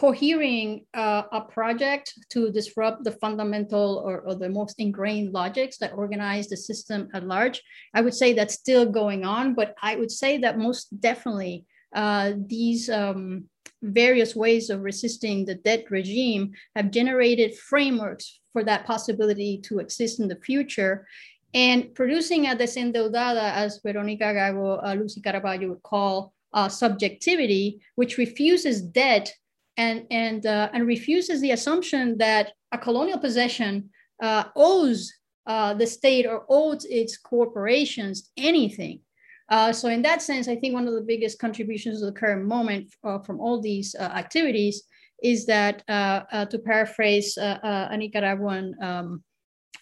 cohering uh, a project to disrupt the fundamental or, or, the most ingrained logics that organize the system at large. I would say that's still going on, but I would say that most definitely uh, these um, various ways of resisting the debt regime have generated frameworks for that possibility to exist in the future. And producing a desendeudada, as Veronica Gago, uh, Luci Cavallero would call uh, subjectivity, which refuses debt and, and, uh, and refuses the assumption that a colonial possession uh, owes uh, the state or owes its corporations anything. Uh, so in that sense, I think one of the biggest contributions to the current moment uh, from all these uh, activities is that, to paraphrase a Nicaraguan um,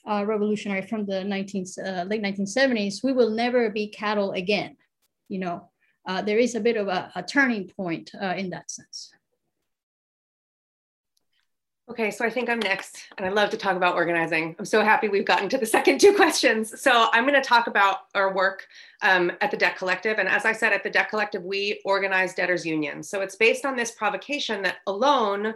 revolutionary from the 19, late 1970s, we will never be cattle again. You know, there is a bit of a, a turning point in that sense. Okay, so I think I'm next, and I love to talk about organizing. I'm so happy we've gotten to the second two (laughs) questions. So I'm going to talk about our work um, at the Debt Collective. And as I said, at the Debt Collective, we organize debtors unions. So it's based on this provocation that alone,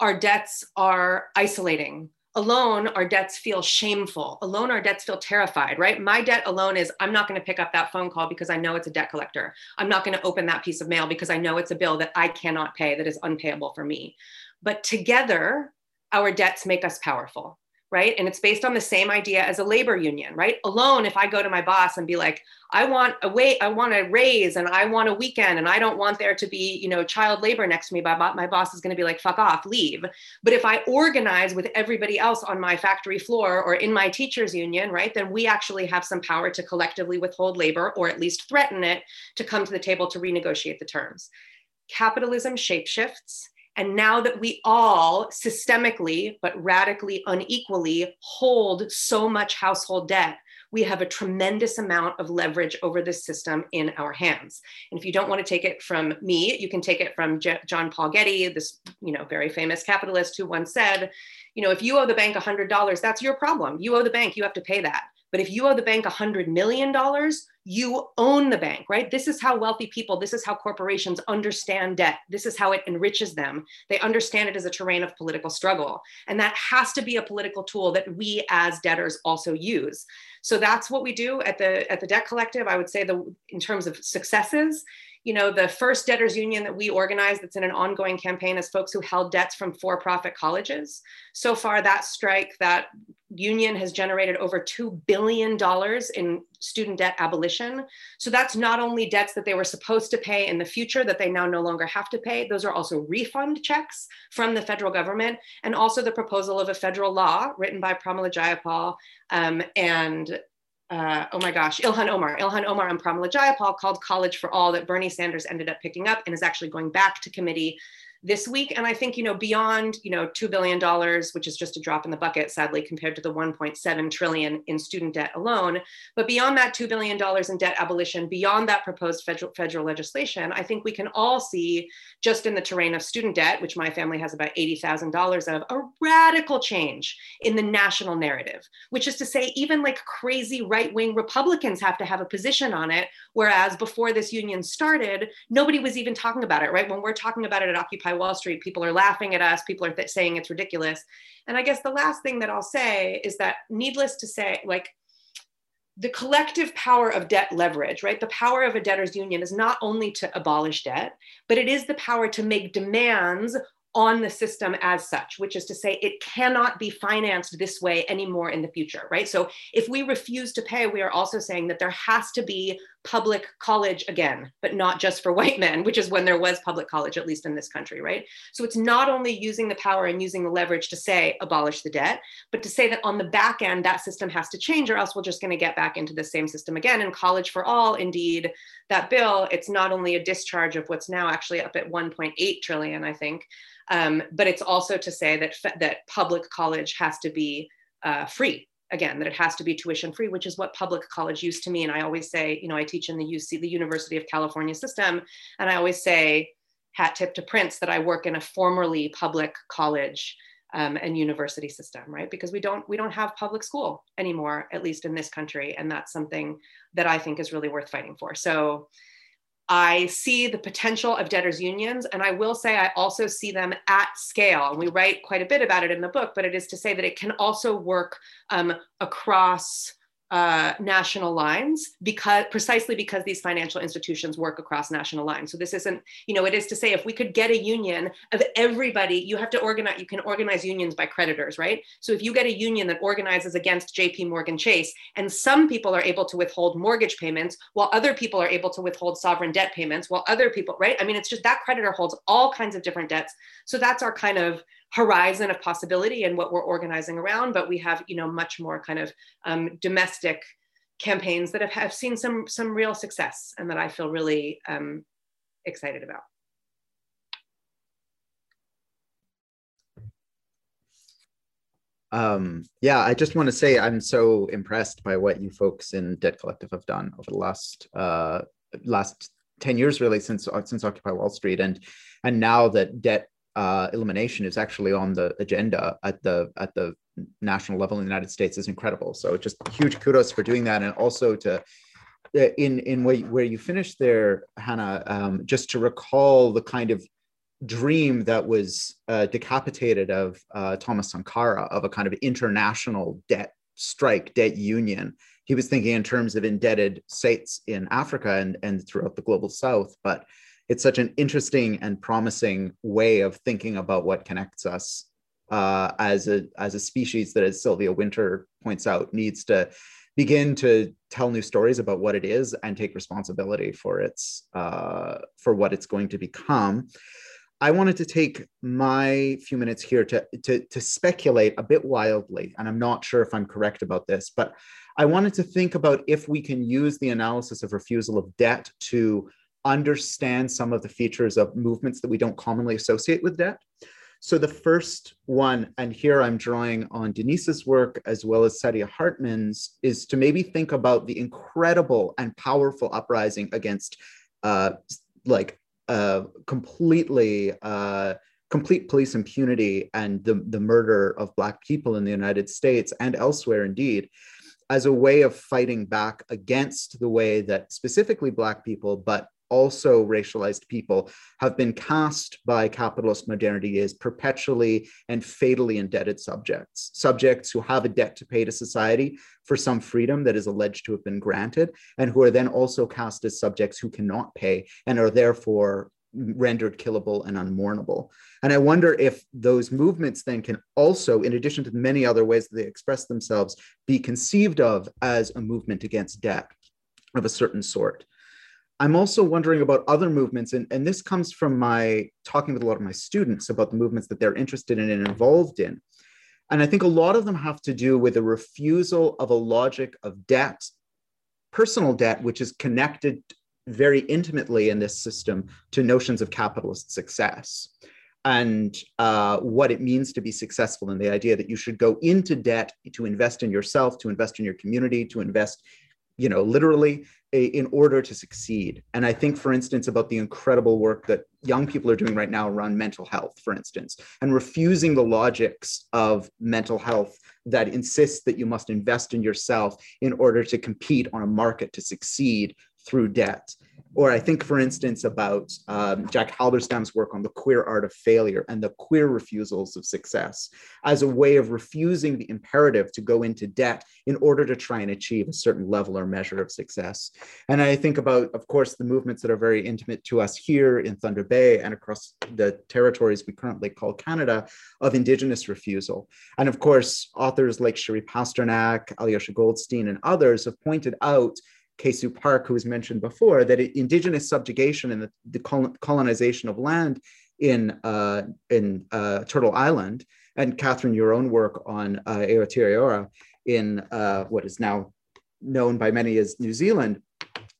our debts are isolating. Alone, our debts feel shameful. Alone, our debts feel terrified, right? My debt alone is I'm not going to pick up that phone call because I know it's a debt collector. I'm not going to open that piece of mail because I know it's a bill that I cannot pay that is unpayable for me. But together, our debts make us powerful, right? And it's based on the same idea as a labor union, right? Alone, if I go to my boss and be like, I want a wait, I want a raise and I want a weekend and I don't want there to be, you know, child labor next to me, my boss is going to be like, fuck off, leave. But if I organize with everybody else on my factory floor or in my teachers union, right, then we actually have some power to collectively withhold labor or at least threaten it to come to the table to renegotiate the terms. Capitalism shapeshifts and now that we all systemically, but radically unequally hold so much household debt, we have a tremendous amount of leverage over this system in our hands. And if you don't want to take it from me, you can take it from John Paul Getty, this you know very famous capitalist who once said, you know, if you owe the bank $100, that's your problem. You owe the bank, you have to pay that. But if you owe the bank $100 million, you own the bank, right? This is how wealthy people, this is how corporations understand debt. This is how it enriches them. They understand it as a terrain of political struggle. And that has to be a political tool that we as debtors also use. So that's what we do at the at the debt collective. I would say the in terms of successes, you know, the first debtors union that we organized that's in an ongoing campaign is folks who held debts from for-profit colleges. So far, that strike, that union has generated over $2 billion in student debt abolition. So that's not only debts that they were supposed to pay in the future that they now no longer have to pay, those are also refund checks from the federal government, and also the proposal of a federal law written by Pramila Jayapal um, and uh, oh my gosh, Ilhan Omar, Ilhan Omar and Pramila Jayapal called College for All that Bernie Sanders ended up picking up and is actually going back to committee this week. And I think, you know, beyond, you know, $2 billion, which is just a drop in the bucket, sadly, compared to the 1.7 trillion in student debt alone. But beyond that $2 billion in debt abolition, beyond that proposed federal, federal legislation, I think we can all see just in the terrain of student debt, which my family has about $80,000 of, a radical change in the national narrative, which is to say, even like crazy right wing Republicans have to have a position on it. Whereas before this union started, nobody was even talking about it, right? When we're talking about it at Occupy Occupy Wall Street, people are laughing at us, people are th- saying it's ridiculous. And I guess the last thing that I'll say is that, needless to say, like the collective power of debt leverage, right? The power of a debtors union is not only to abolish debt, but it is the power to make demands on the system as such, which is to say it cannot be financed this way anymore in the future, right? So if we refuse to pay, we are also saying that there has to be public college again, but not just for white men, which is when there was public college, at least in this country, right? So it's not only using the power and using the leverage to say abolish the debt, but to say that on the back end, that system has to change or else we're just gonna get back into the same system again. And college for all, indeed, that bill, it's not only a discharge of what's now actually up at 1.8 trillion, I think, um, but it's also to say that, that public college has to be uh, free again that it has to be tuition free which is what public college used to mean. I always say you know i teach in the uc the university of california system and i always say hat tip to prince that i work in a formerly public college um, and university system right? Because we don't we don't have public school anymore at least in this country and that's something that i think is really worth fighting for. So I see the potential of debtors unions, and I will say I also see them at scale. And we write quite a bit about it in the book, but it is to say that it can also work um, across uh, national lines because precisely because these financial institutions work across national lines. So this isn't, you know, it is to say if we could get a union of everybody, you have to organize, you can organize unions by creditors, right? So if you get a union that organizes against JP Morgan Chase and some people are able to withhold mortgage payments while other people are able to withhold sovereign debt payments while other people, right? I mean, it's just that creditor holds all kinds of different debts. So that's our kind of horizon of possibility and what we're organizing around, but we have, you know, much more kind of um, domestic campaigns that have, have seen some, some real success and that I feel really um, excited about. Um, yeah, I just want to say I'm so impressed by what you folks in Debt Collective have done over the last uh, last 10 years really since since Occupy Wall Street and and now that debt uh, elimination is actually on the agenda at the at the national level in the United States is incredible. So just huge kudos for doing that, and also to uh, in in where, where you finished there, Hannah, um, just to recall the kind of dream that was uh, decapitated of uh, Thomas Sankara of a kind of international debt strike, debt union. He was thinking in terms of indebted states in Africa and, and throughout the global South, but it's such an interesting and promising way of thinking about what connects us uh, as a as a species that, as Sylvia Wynter points out, needs to begin to tell new stories about what it is and take responsibility for its uh, for what it's going to become. I wanted to take my few minutes here to, to, to speculate a bit wildly, and I'm not sure if I'm correct about this, but I wanted to think about if we can use the analysis of refusal of debt to understand some of the features of movements that we don't commonly associate with debt. So the first one, and here I'm drawing on Denise's work as well as Saidiya Hartman's, is to maybe think about the incredible and powerful uprising against uh, like uh, completely uh, complete police impunity and the, the murder of Black people in the United States and elsewhere indeed as a way of fighting back against the way that specifically Black people, but also racialized people, have been cast by capitalist modernity as perpetually and fatally indebted subjects, subjects who have a debt to pay to society for some freedom that is alleged to have been granted, and who are then also cast as subjects who cannot pay and are therefore rendered killable and unmournable. And I wonder if those movements then can also, in addition to many other ways that they express themselves, be conceived of as a movement against debt of a certain sort. I'm also wondering about other movements, and, and this comes from my talking with a lot of my students about the movements that they're interested in and involved in. And I think a lot of them have to do with a refusal of a logic of debt, personal debt, which is connected very intimately in this system to notions of capitalist success and uh, what it means to be successful and the idea that you should go into debt to invest in yourself to invest in your community to invest you know literally in order to succeed. And i think for instance about the incredible work that young people are doing right now around mental health for instance and refusing the logics of mental health that insists that you must invest in yourself in order to compete on a market to succeed through debt. Or I think, for instance, about um, Jack Halberstam's work on the queer art of failure and the queer refusals of success as a way of refusing the imperative to go into debt in order to try and achieve a certain level or measure of success. And I think about, of course, the movements that are very intimate to us here in Thunder Bay and across the territories we currently call Canada of Indigenous refusal. And of course, authors like Shiri Pasternak, Alyosha Goldstein, and others have pointed out K-Sue Park, who was mentioned before, that indigenous subjugation and the, the colonization of land in, uh, in uh, Turtle Island, and Catherine, your own work on uh, Aotearoa in uh, what is now known by many as New Zealand,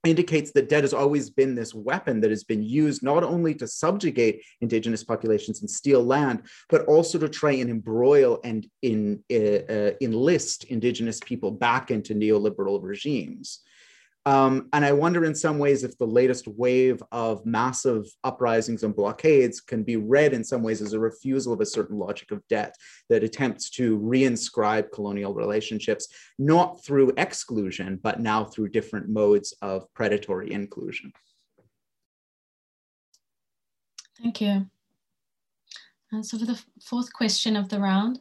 indicates that debt has always been this weapon that has been used not only to subjugate indigenous populations and steal land, but also to try and embroil and in, uh, uh, enlist indigenous people back into neoliberal regimes. Um, and I wonder in some ways if the latest wave of massive uprisings and blockades can be read in some ways as a refusal of a certain logic of debt that attempts to reinscribe colonial relationships, not through exclusion, but now through different modes of predatory inclusion. Thank you. And so for the fourth question of the round,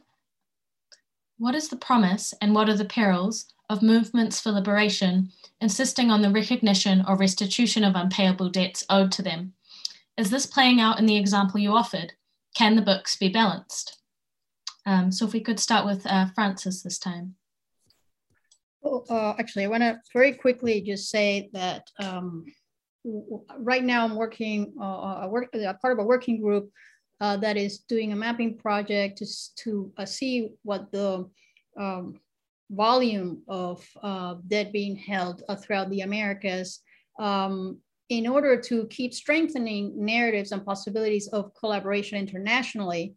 what is the promise and what are the perils of movements for liberation, insisting on the recognition or restitution of unpayable debts owed to them. Is this playing out in the example you offered? Can the books be balanced? Um, so if we could start with uh, Frances this time. Well, uh, actually, I want to very quickly just say that um, right now I'm working, uh, work, a part of a working group uh, that is doing a mapping project to, to uh, see what the um, volume of uh, debt being held uh, throughout the Americas um, in order to keep strengthening narratives and possibilities of collaboration internationally.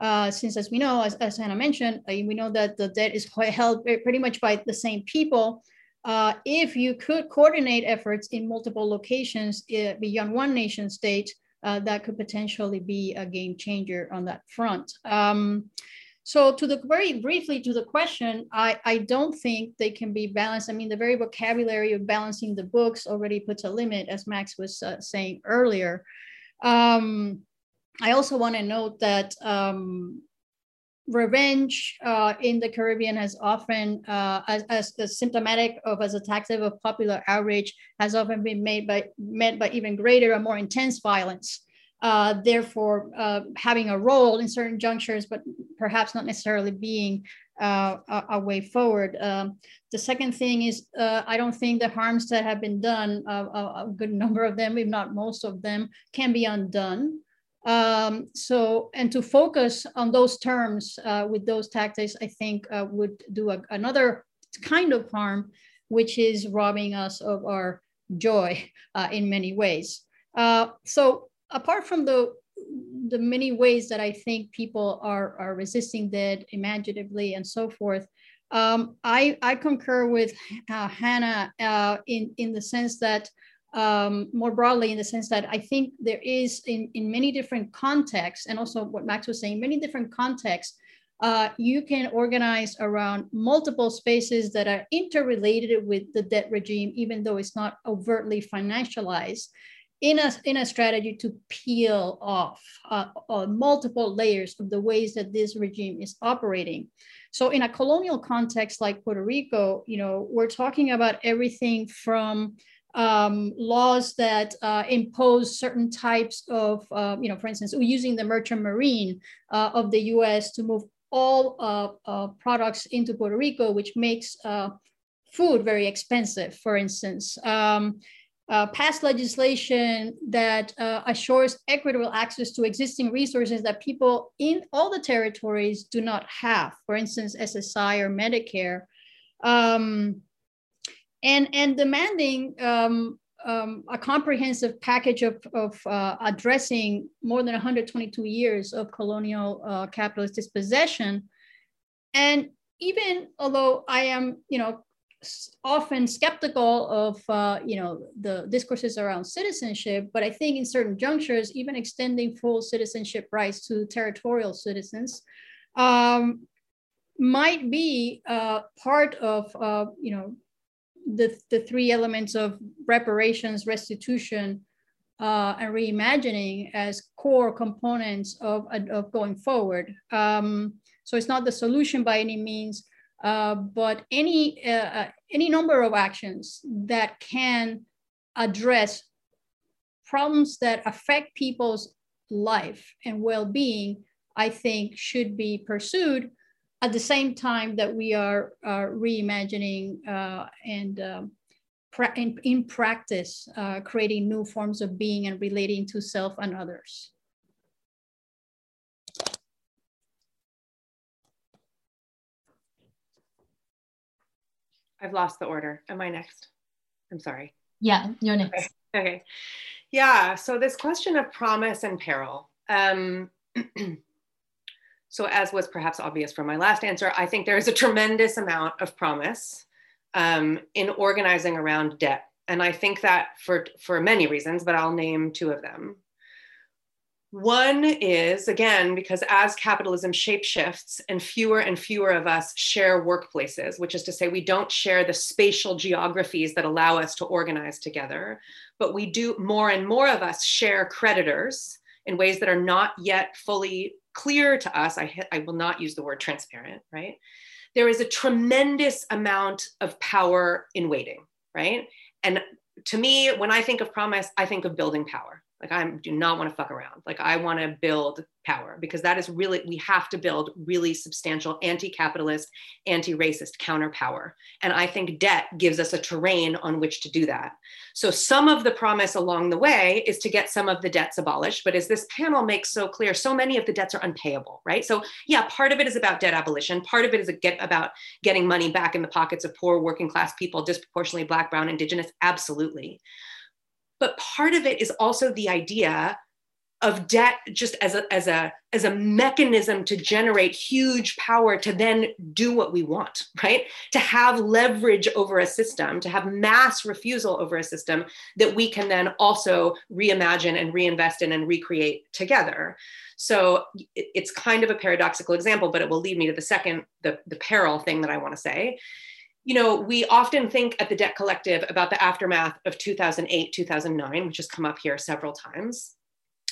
Uh, since as we know, as, as Hannah mentioned, we know that the debt is (laughs) held pretty much by the same people. If you could coordinate efforts in multiple locations beyond one nation state, that could potentially be a game changer on that front. Um, so to the very briefly to the question, I, I don't think they can be balanced. I mean, the very vocabulary of balancing the books already puts a limit, as Max was uh, saying earlier. Um, I also want to note that um, revenge uh, in the Caribbean has often, uh, as, as, symptomatic of as a tactic of popular outrage, has often been made by met by even greater and more intense violence uh, therefore uh, having a role in certain junctures, but perhaps not necessarily being uh, a, a, way forward. Um, the second thing is, uh, I don't think the harms that have been done, a, a, good number of them, if not most of them, can be undone. Um, so, and to focus on those terms uh, with those tactics, I think uh, would do another kind of harm, which is robbing us of our joy in many ways. so apart from the the many ways that I think people are are resisting that imaginatively and so forth, um, I I concur with uh, Hannah uh, in in the sense that um, more broadly in the sense that I think there is in in many different contexts and also what Max was saying many different contexts. Uh, you can organize around multiple spaces that are interrelated with the debt regime, even though it's not overtly financialized in a, in a strategy to peel off uh, uh, multiple layers of the ways that this regime is operating. So in a colonial context like Puerto Rico, you know, we're talking about everything from um, laws that uh, impose certain types of, uh, you know, for instance, using the merchant marine uh, of the US to move all uh, uh, products into Puerto Rico, which makes uh, food very expensive, for instance. Um, uh, pass legislation that uh, assures equitable access to existing resources that people in all the territories do not have, for instance, SSI or Medicare, um, and, and demanding um, um, a comprehensive package of, of uh, addressing more than 122 years of colonial uh, capitalist dispossession. And even although I am, you know, often skeptical of uh, you know the discourses around citizenship, but I think in certain junctures, even extending full citizenship rights to territorial citizens um, might be uh, part of uh, you know the the three elements of reparations, restitution, uh, and reimagining as core components of, of going forward. Um, so it's not the solution by any means, uh, but any, uh, uh, any number of actions that can address problems that affect people's life and well-being, I think should be pursued at the same time that we are, are reimagining uh, and um, in, in, practice, uh, creating new forms of being and relating to self and others. I've lost the order. Am I next? I'm sorry. Yeah, you're next. Okay. okay. Yeah. So this question of promise and peril. Um, (clears throat) so as was perhaps obvious from my last answer, I think there is a tremendous amount of promise um, in organizing around debt. And I think that for, for many reasons, but I'll name two of them. One is, again, because as capitalism shapeshifts and fewer and fewer of us share workplaces, which is to say, we don't share the spatial geographies that allow us to organize together, but we do more and more of us share creditors in ways that are not yet fully clear to us. I, I will not use the word transparent, right? There is a tremendous amount of power in waiting, right? And to me, when I think of promise, I think of building power like I do not want to fuck around. Like I want to build power because that is really, we have to build really substantial anti-capitalist, anti-racist counter power. And I think debt gives us a terrain on which to do that. So some of the promise along the way is to get some of the debts abolished. But as this panel makes so clear, so many of the debts are unpayable, right? So yeah, part of it is about debt abolition. Part of it is get, about getting money back in the pockets of poor working class people, disproportionately black, brown, indigenous, absolutely. But part of it is also the idea of debt just as a, as a as a mechanism to generate huge power to then do what we want right? To have leverage over a system to have mass refusal over a system that we can then also reimagine and reinvest in and recreate together. So it's kind of a paradoxical example but it will lead me to the second the, the peril thing that i want to say you know, we often think at the Debt Collective about the aftermath of 2008, 2009, which has come up here several times.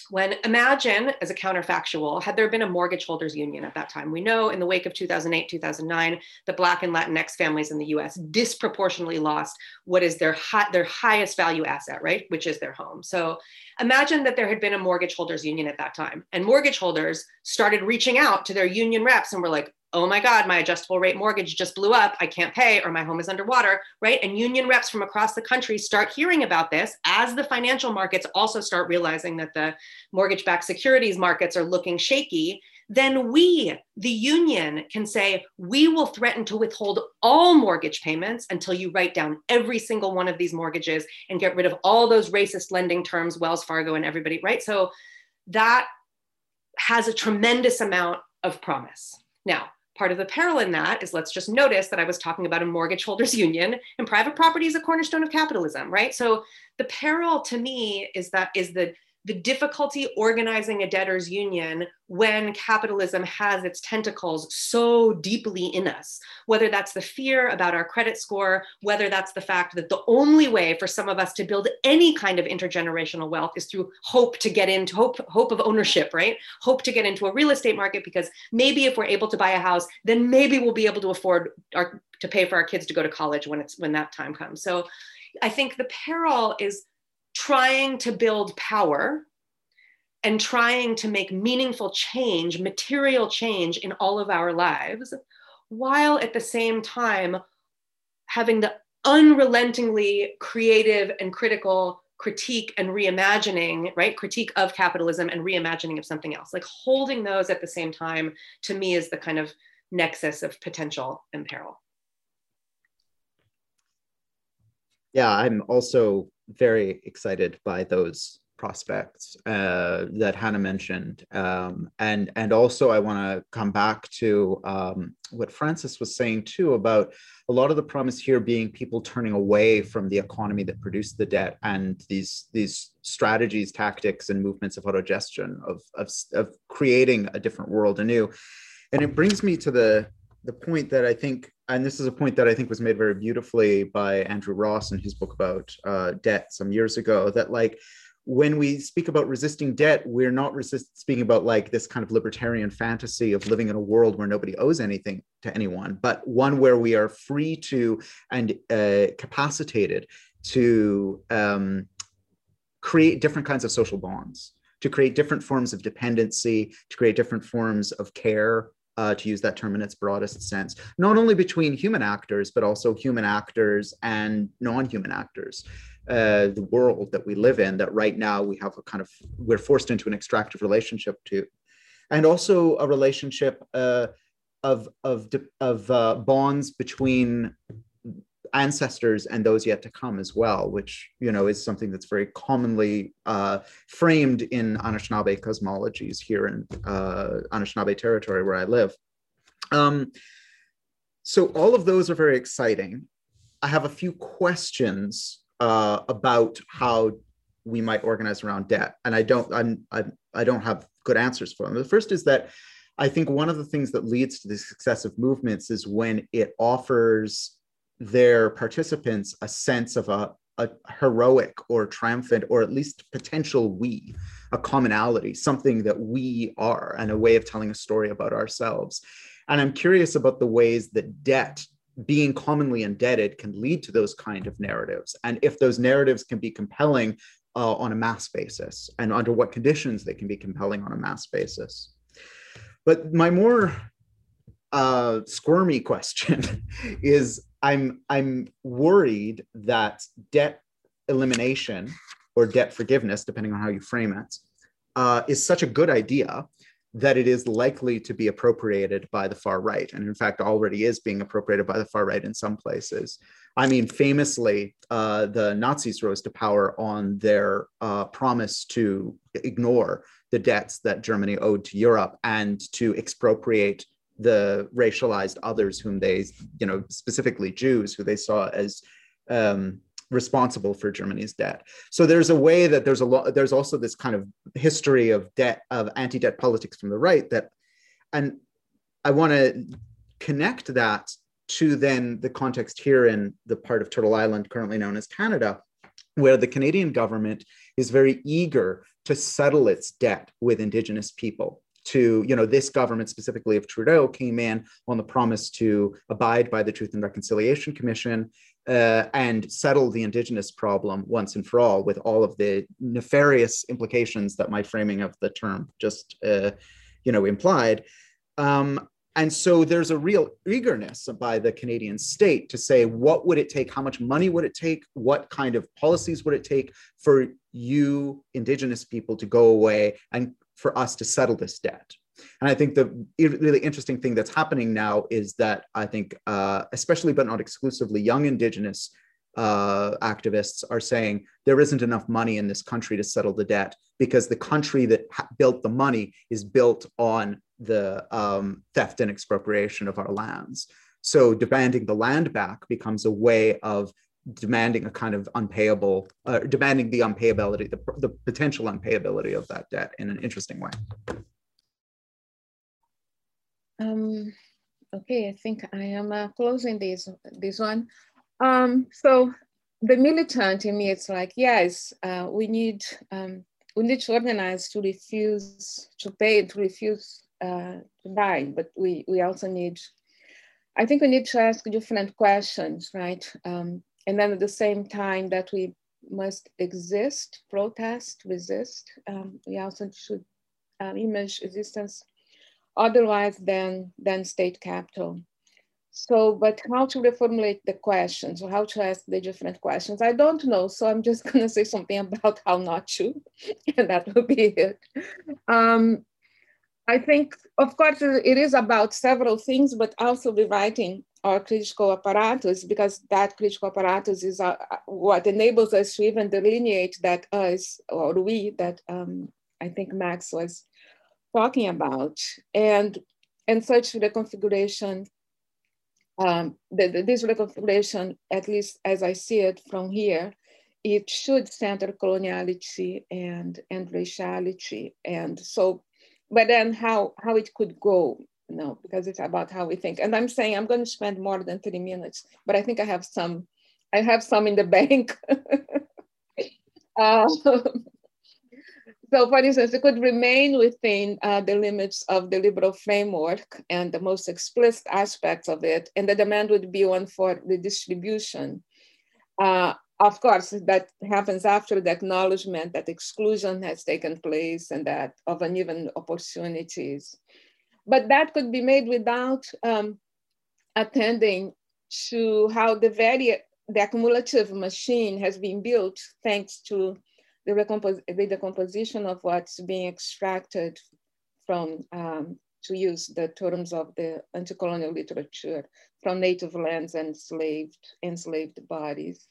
When imagine, as a counterfactual, had there been a mortgage holders union at that time? We know in the wake of 2008, 2009, the Black and Latinx families in the US disproportionately lost what is their, high, their highest value asset, right? Which is their home. So imagine that there had been a mortgage holders union at that time, and mortgage holders started reaching out to their union reps and were like, oh my God, my adjustable rate mortgage just blew up. I can't pay, or my home is underwater, right? And union reps from across the country start hearing about this as the financial markets also start realizing that the mortgage backed securities markets are looking shaky. Then we, the union, can say, we will threaten to withhold all mortgage payments until you write down every single one of these mortgages and get rid of all those racist lending terms, Wells Fargo and everybody, right? So that has a tremendous amount of promise. Now, Part of the peril in that is let's just notice that I was talking about a mortgage holders (laughs) union and private property is a cornerstone of capitalism, right? So the peril to me is that is the the difficulty organizing a debtors union when capitalism has its tentacles so deeply in us whether that's the fear about our credit score whether that's the fact that the only way for some of us to build any kind of intergenerational wealth is through hope to get into hope hope of ownership right? Hope to get into a real estate market because maybe if we're able to buy a house then maybe we'll be able to afford our to pay for our kids to go to college when it's when that time comes. So i think the peril is trying to build power and trying to make meaningful change, material change in all of our lives, while at the same time having the unrelentingly creative and critical critique and reimagining, right? Critique of capitalism and reimagining of something else. Like holding those at the same time to me is the kind of nexus of potential and peril. Yeah, I'm also very excited by those prospects uh, that Hannah mentioned, um, and and also I want to come back to um, what Frances was saying too about a lot of the promise here being people turning away from the economy that produced the debt and these these strategies, tactics, and movements of autogestion of of, of creating a different world anew, and it brings me to the the point that I think, and this is a point that I think was made very beautifully by Andrew Ross in his book about uh, debt some years ago, that like when we speak about resisting debt, we're not resist, speaking about like this kind of libertarian fantasy of living in a world where nobody owes anything to anyone, but one where we are free to and uh, capacitated to um, create different kinds of social bonds, to create different forms of dependency, to create different forms of care, uh, to use that term in its broadest sense, not only between human actors, but also human actors and non human actors. Uh, the world that we live in, that right now we have a kind of, we're forced into an extractive relationship to. And also a relationship uh, of, of, of uh, bonds between ancestors and those yet to come as well, which you know is something that's very commonly uh, framed in Anishinaabe cosmologies here in uh, Anishinaabe territory where I live. Um, so all of those are very exciting. I have a few questions uh, about how we might organize around debt, and I don't I'm, I, I don't have good answers for them. The first is that I think one of the things that leads to the success of movements is when it offers their participants a sense of a, a heroic or triumphant or at least potential we a commonality something that we are and a way of telling a story about ourselves. And i'm curious about the ways that debt being commonly indebted can lead to those kind of narratives and if those narratives can be compelling uh, on a mass basis and under what conditions they can be compelling on a mass basis. But my more uh, squirmy question (laughs) is I'm I'm worried that debt elimination or debt forgiveness, depending on how you frame it, uh, is such a good idea that it is likely to be appropriated by the far right, and in fact already is being appropriated by the far right in some places. I mean, famously, uh, the Nazis rose to power on their uh, promise to ignore the debts that Germany owed to Europe and to expropriate the racialized others whom they, you know, specifically Jews, who they saw as um, responsible for Germany's debt. So there's a way that there's a lot. There's also this kind of history of debt of anti-debt politics from the right that, and I want to connect that to then the context here in the part of Turtle Island currently known as Canada, where the Canadian government is very eager to settle its debt with Indigenous people to, you know, this government specifically of Trudeau came in on the promise to abide by the Truth and Reconciliation Commission uh, and settle the Indigenous problem once and for all, with all of the nefarious implications that my framing of the term just, uh, you know, implied. Um, and so there's a real eagerness by the Canadian state to say, what would it take? How much money would it take? What kind of policies would it take for you, Indigenous people, to go away and for us to settle this debt. And I think the really interesting thing that's happening now is that I think, uh, especially but not exclusively, young Indigenous uh, activists are saying there isn't enough money in this country to settle the debt because the country that ha- built the money is built on the um, theft and expropriation of our lands. So demanding the land back becomes a way of demanding a kind of unpayable, uh, demanding the unpayability, the, the potential unpayability of that debt in an interesting way. Um, okay, I think I am uh, closing this, this one. Um, so the militant in me, it's like, yes, uh, we need um, we need to organize to refuse to pay, to refuse uh, to buy, but we, we also need, I think we need to ask different questions, right? Um, and then at the same time that we must exist, protest, resist, um, we also should uh, image existence otherwise than, than state capital. So, but how to reformulate the questions or how to ask the different questions, I don't know. So I'm just (laughs) going to say something about how not to, (laughs) and that will be it. Um, I think, of course, it is about several things, but also rewriting our critical apparatus because that critical apparatus is uh, what enables us to even delineate that us or we that um, I think Max was talking about, and and such the configuration um, the, the, this reconfiguration, at least as I see it from here, it should center coloniality and, and raciality. And so, but then how, how it could go, know, because it's about how we think. And I'm saying I'm going to spend more than 30 minutes, but I think I have some, I have some in the (laughs) bank. uh, (laughs) so for instance, it could remain within uh, the limits of the liberal framework and the most explicit aspects of it, and the demand would be one for redistribution. Uh, of course, that happens after the acknowledgement that exclusion has taken place and that of uneven opportunities. But that could be made without um, attending to how the very the accumulative machine has been built thanks to the, the decomposition of what's being extracted from, um, to use the terms of the anti-colonial literature, from native lands and enslaved, enslaved bodies.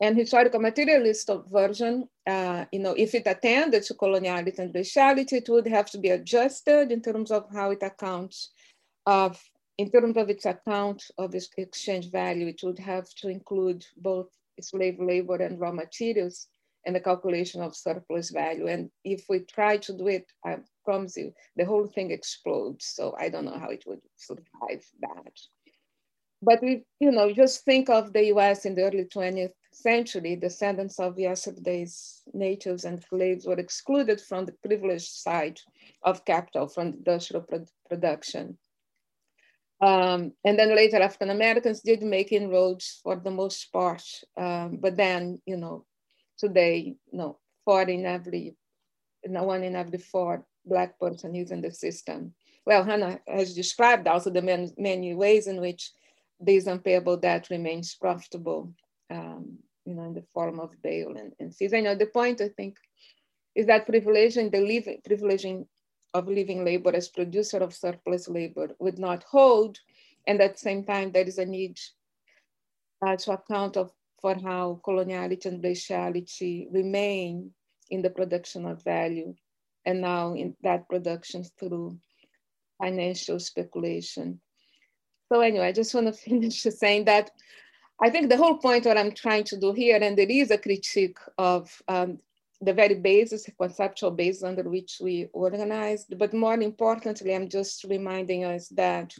And historical materialist version, uh, you know, if it attended to coloniality and raciality, it would have to be adjusted in terms of how it accounts of, in terms of its account of exchange value, it would have to include both slave labor and raw materials and the calculation of surplus value. And if we try to do it, I promise you, the whole thing explodes. So I don't know how it would survive that. But we, you know, just think of the US in the early 20th century, descendants of yesterday's natives and slaves were excluded from the privileged side of capital from industrial pro production. Um, and then later African Americans did make inroads for the most part, um, but then, you know, today, no, four in every, no one in every four Black person using the system. Well, Hannah has described also the many, many ways in which this unpayable debt remains profitable, um, you know, in the form of bail and, and fees. I know the point, I think, is that privileging the living, privileging of living labor as producer of surplus labor would not hold. And at the same time, there is a need uh, to account of for how coloniality and raciality remain in the production of value and now in that production through financial speculation. So anyway, I just want to (laughs) finish saying that I think the whole point what I'm trying to do here, and there is a critique of um, the very basis, conceptual basis under which we organized, but more importantly, I'm just reminding us that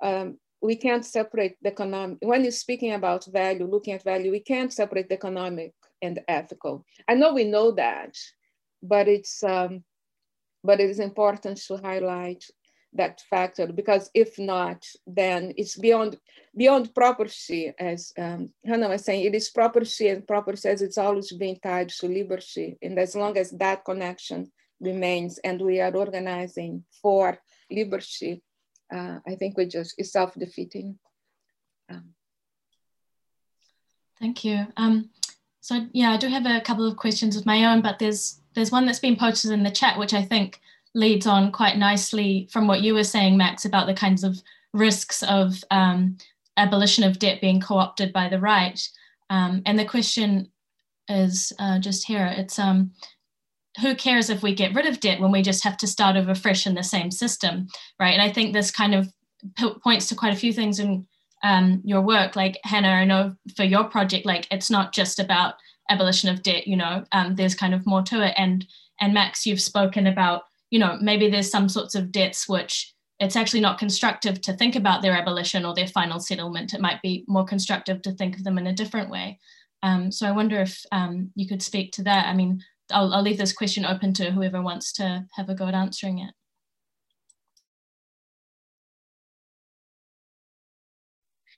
um, we can't separate the economic, when you're speaking about value, looking at value, we can't separate the economic and the ethical. I know we know that, but it's, um, but it is important to highlight that factor because if not, then it's beyond beyond property, as um, Hannah was saying, it is property and property as it's always been tied to liberty. And as long as that connection remains and we are organizing for liberty, uh, I think we just is self-defeating. Um. Thank you. Um, so yeah, I do have a couple of questions of my own, but there's there's one that's been posted in the chat, which I think leads on quite nicely from what you were saying, Max, about the kinds of risks of um, abolition of debt being co-opted by the right. Um, and the question is uh, just here. It's um, who cares if we get rid of debt when we just have to start over fresh in the same system, right? And I think this kind of points to quite a few things in um, your work, like Hannah, I know for your project, like it's not just about abolition of debt, you know, um, there's kind of more to it. And and Max, you've spoken about, you know, maybe there's some sorts of debts which it's actually not constructive to think about their abolition or their final settlement. It might be more constructive to think of them in a different way. Um, so I wonder if um, you could speak to that. I mean, I'll, I'll leave this question open to whoever wants to have a go at answering it.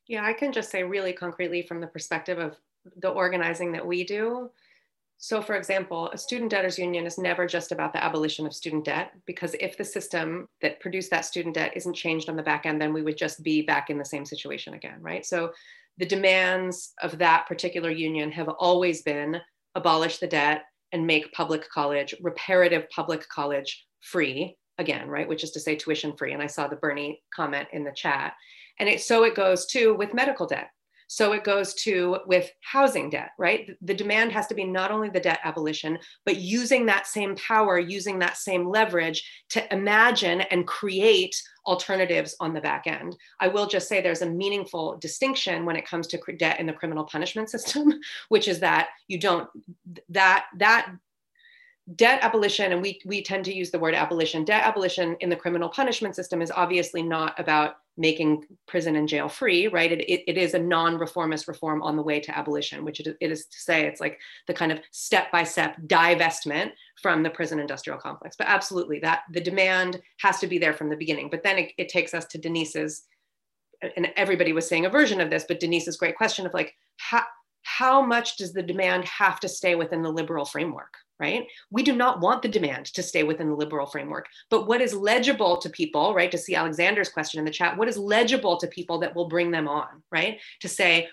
Yeah, I can just say really concretely from the perspective of the organizing that we do. So, for example, a student debtors union is never just about the abolition of student debt, because if the system that produced that student debt isn't changed on the back end, then we would just be back in the same situation again, right? So, the demands of that particular union have always been abolish the debt and make public college, reparative public college free again, right? Which is to say tuition free. And I saw the Bernie comment in the chat. And it, so it goes too with medical debt. So it goes to with housing debt, right? The demand has to be not only the debt abolition, but using that same power, using that same leverage to imagine and create alternatives on the back end. I will just say there's a meaningful distinction when it comes to debt in the criminal punishment (laughs) system, which is that you don't that that debt abolition and we we tend to use the word abolition debt abolition in the criminal punishment system is obviously not about making prison and jail free, right? It, it, it is a non-reformist reform on the way to abolition, which it, it is to say it's like the kind of step-by-step divestment from the prison industrial complex. But absolutely, that the demand has to be there from the beginning. But then it, it takes us to Denise's, and everybody was saying a version of this, but Denise's great question of like, how, how much does the demand have to stay within the liberal framework? right? We do not want the demand to stay within the liberal framework. But what is legible to people, right? To see Alexander's question in the chat, what is legible to people that will bring them on, right? To say,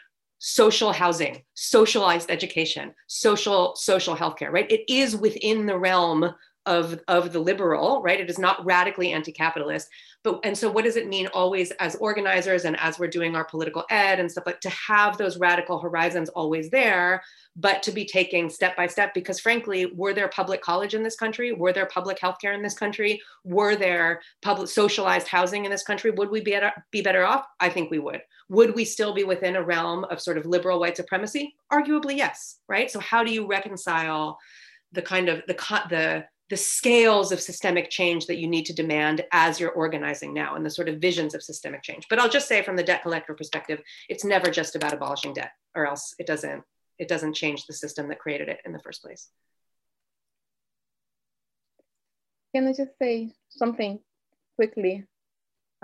social housing socialized education social social healthcare right it is within the realm of, of the liberal, right? It is not radically anti-capitalist. But and so what does it mean always as organizers and as we're doing our political ed and stuff like to have those radical horizons always there, but to be taking step by step because frankly, were there public college in this country? Were there public healthcare in this country? Were there public socialized housing in this country? Would we be, at, be better off? I think we would. Would we still be within a realm of sort of liberal white supremacy? Arguably, yes, right? So how do you reconcile the kind of the the the scales of systemic change that you need to demand as you're organizing now and the sort of visions of systemic change. But I'll just say from the Debt Collective perspective, it's never just about abolishing debt or else it doesn't, it doesn't change the system that created it in the first place. Can I just say something quickly?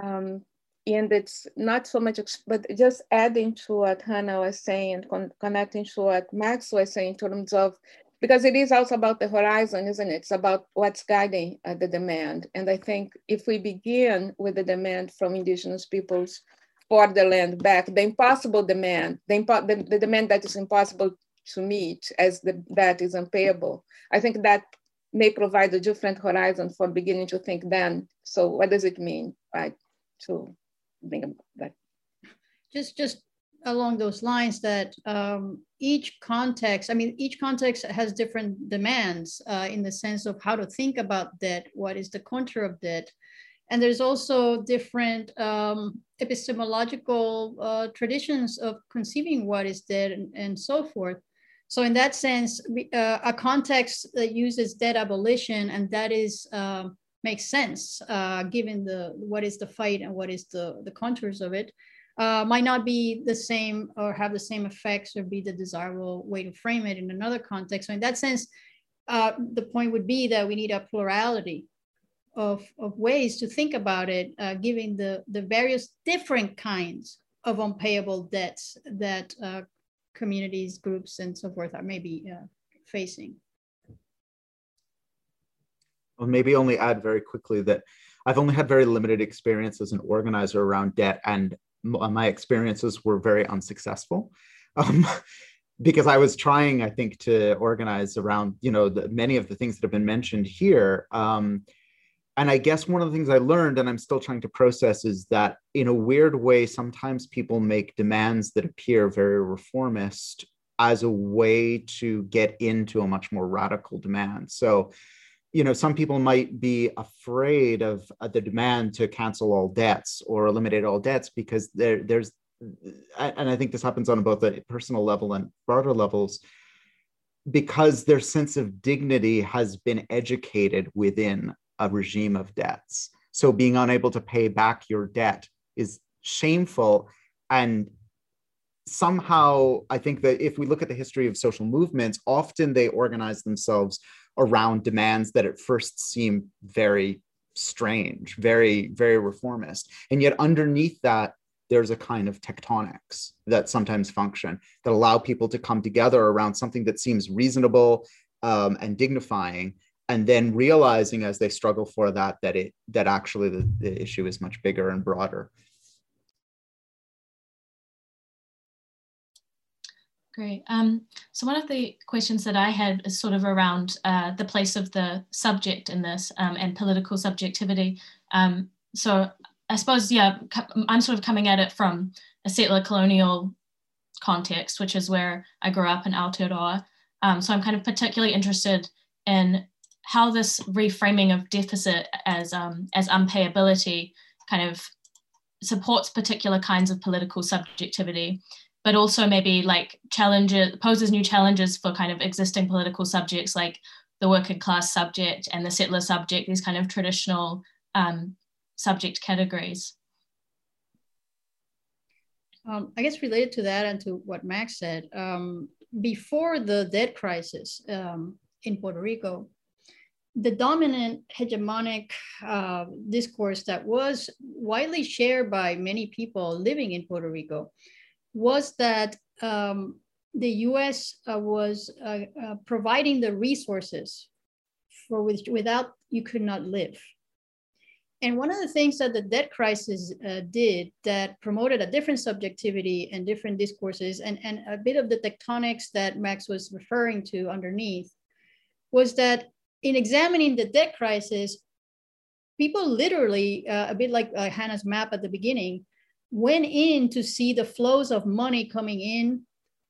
Um, and it's not so much, but just adding to what Hannah was saying and con connecting to what Max was saying in terms of because it is also about the horizon, isn't it? It's about what's guiding uh, the demand. And I think if we begin with the demand from indigenous peoples for the land back, the impossible demand, the, impo the, the demand that is impossible to meet as the, that is unpayable, I think that may provide a different horizon for beginning to think then. So what does it mean, right, to bring that? Just, just along those lines that um, each context, I mean, each context has different demands uh, in the sense of how to think about debt, what is the contour of debt. And there's also different um, epistemological uh, traditions of conceiving what is debt and, and so forth. So in that sense, we, uh, a context that uses debt abolition and that is uh, makes sense uh, given the what is the fight and what is the, the contours of it uh, might not be the same or have the same effects or be the desirable way to frame it in another context. So in that sense, uh, the point would be that we need a plurality of, of ways to think about it, uh, given the, the various different kinds of unpayable debts that uh, communities, groups, and so forth are maybe uh, facing. Well, maybe only add very quickly that I've only had very limited experience as an organizer around debt and my experiences were very unsuccessful um, (laughs) because I was trying, I think, to organize around you know the, many of the things that have been mentioned here. Um, and I guess one of the things I learned, and I'm still trying to process, is that in a weird way, sometimes people make demands that appear very reformist as a way to get into a much more radical demand. So you know some people might be afraid of uh, the demand to cancel all debts or eliminate all debts because there there's and I think this happens on both a personal level and broader levels, because their sense of dignity has been educated within a regime of debts. So being unable to pay back your debt is shameful. And somehow, I think that if we look at the history of social movements, often they organize themselves around demands that at first seem very strange, very, very reformist. And yet, underneath that, there's a kind of tectonics that sometimes function that allow people to come together around something that seems reasonable um, and dignifying and then realizing as they struggle for that that it that actually the, the issue is much bigger and broader Great. Um, so one of the questions that I had is sort of around uh, the place of the subject in this um, and political subjectivity. Um, so I suppose, yeah, I'm sort of coming at it from a settler colonial context, which is where I grew up in Aotearoa. Um, so I'm kind of particularly interested in how this reframing of deficit as, um, as unpayability kind of supports particular kinds of political subjectivity, but also maybe like challenges, poses new challenges for kind of existing political subjects like the working class subject and the settler subject, these kind of traditional um, subject categories. Um, I guess related to that and to what Max said, um, before the debt crisis um, in Puerto Rico, the dominant hegemonic uh, discourse that was widely shared by many people living in Puerto Rico was that um, the US uh, was uh, uh, providing the resources for which without you could not live. And one of the things that the debt crisis uh, did that promoted a different subjectivity and different discourses and, and a bit of the tectonics that Max was referring to underneath was that in examining the debt crisis, people literally, uh, a bit like uh, Hannah's map at the beginning, went in to see the flows of money coming in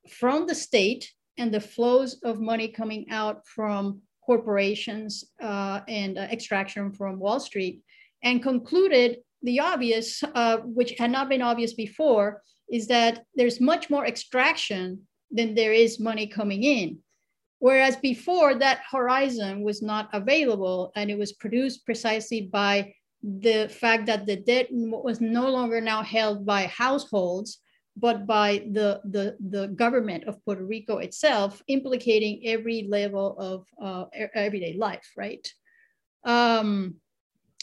from the state and the flows of money coming out from corporations uh, and uh, extraction from Wall Street and concluded the obvious, uh, which had not been obvious before, is that there's much more extraction than there is money coming in. Whereas before, that horizon was not available and it was produced precisely by the fact that the debt was no longer now held by households, but by the, the, the government of Puerto Rico itself, implicating every level of uh, everyday life, right? Um,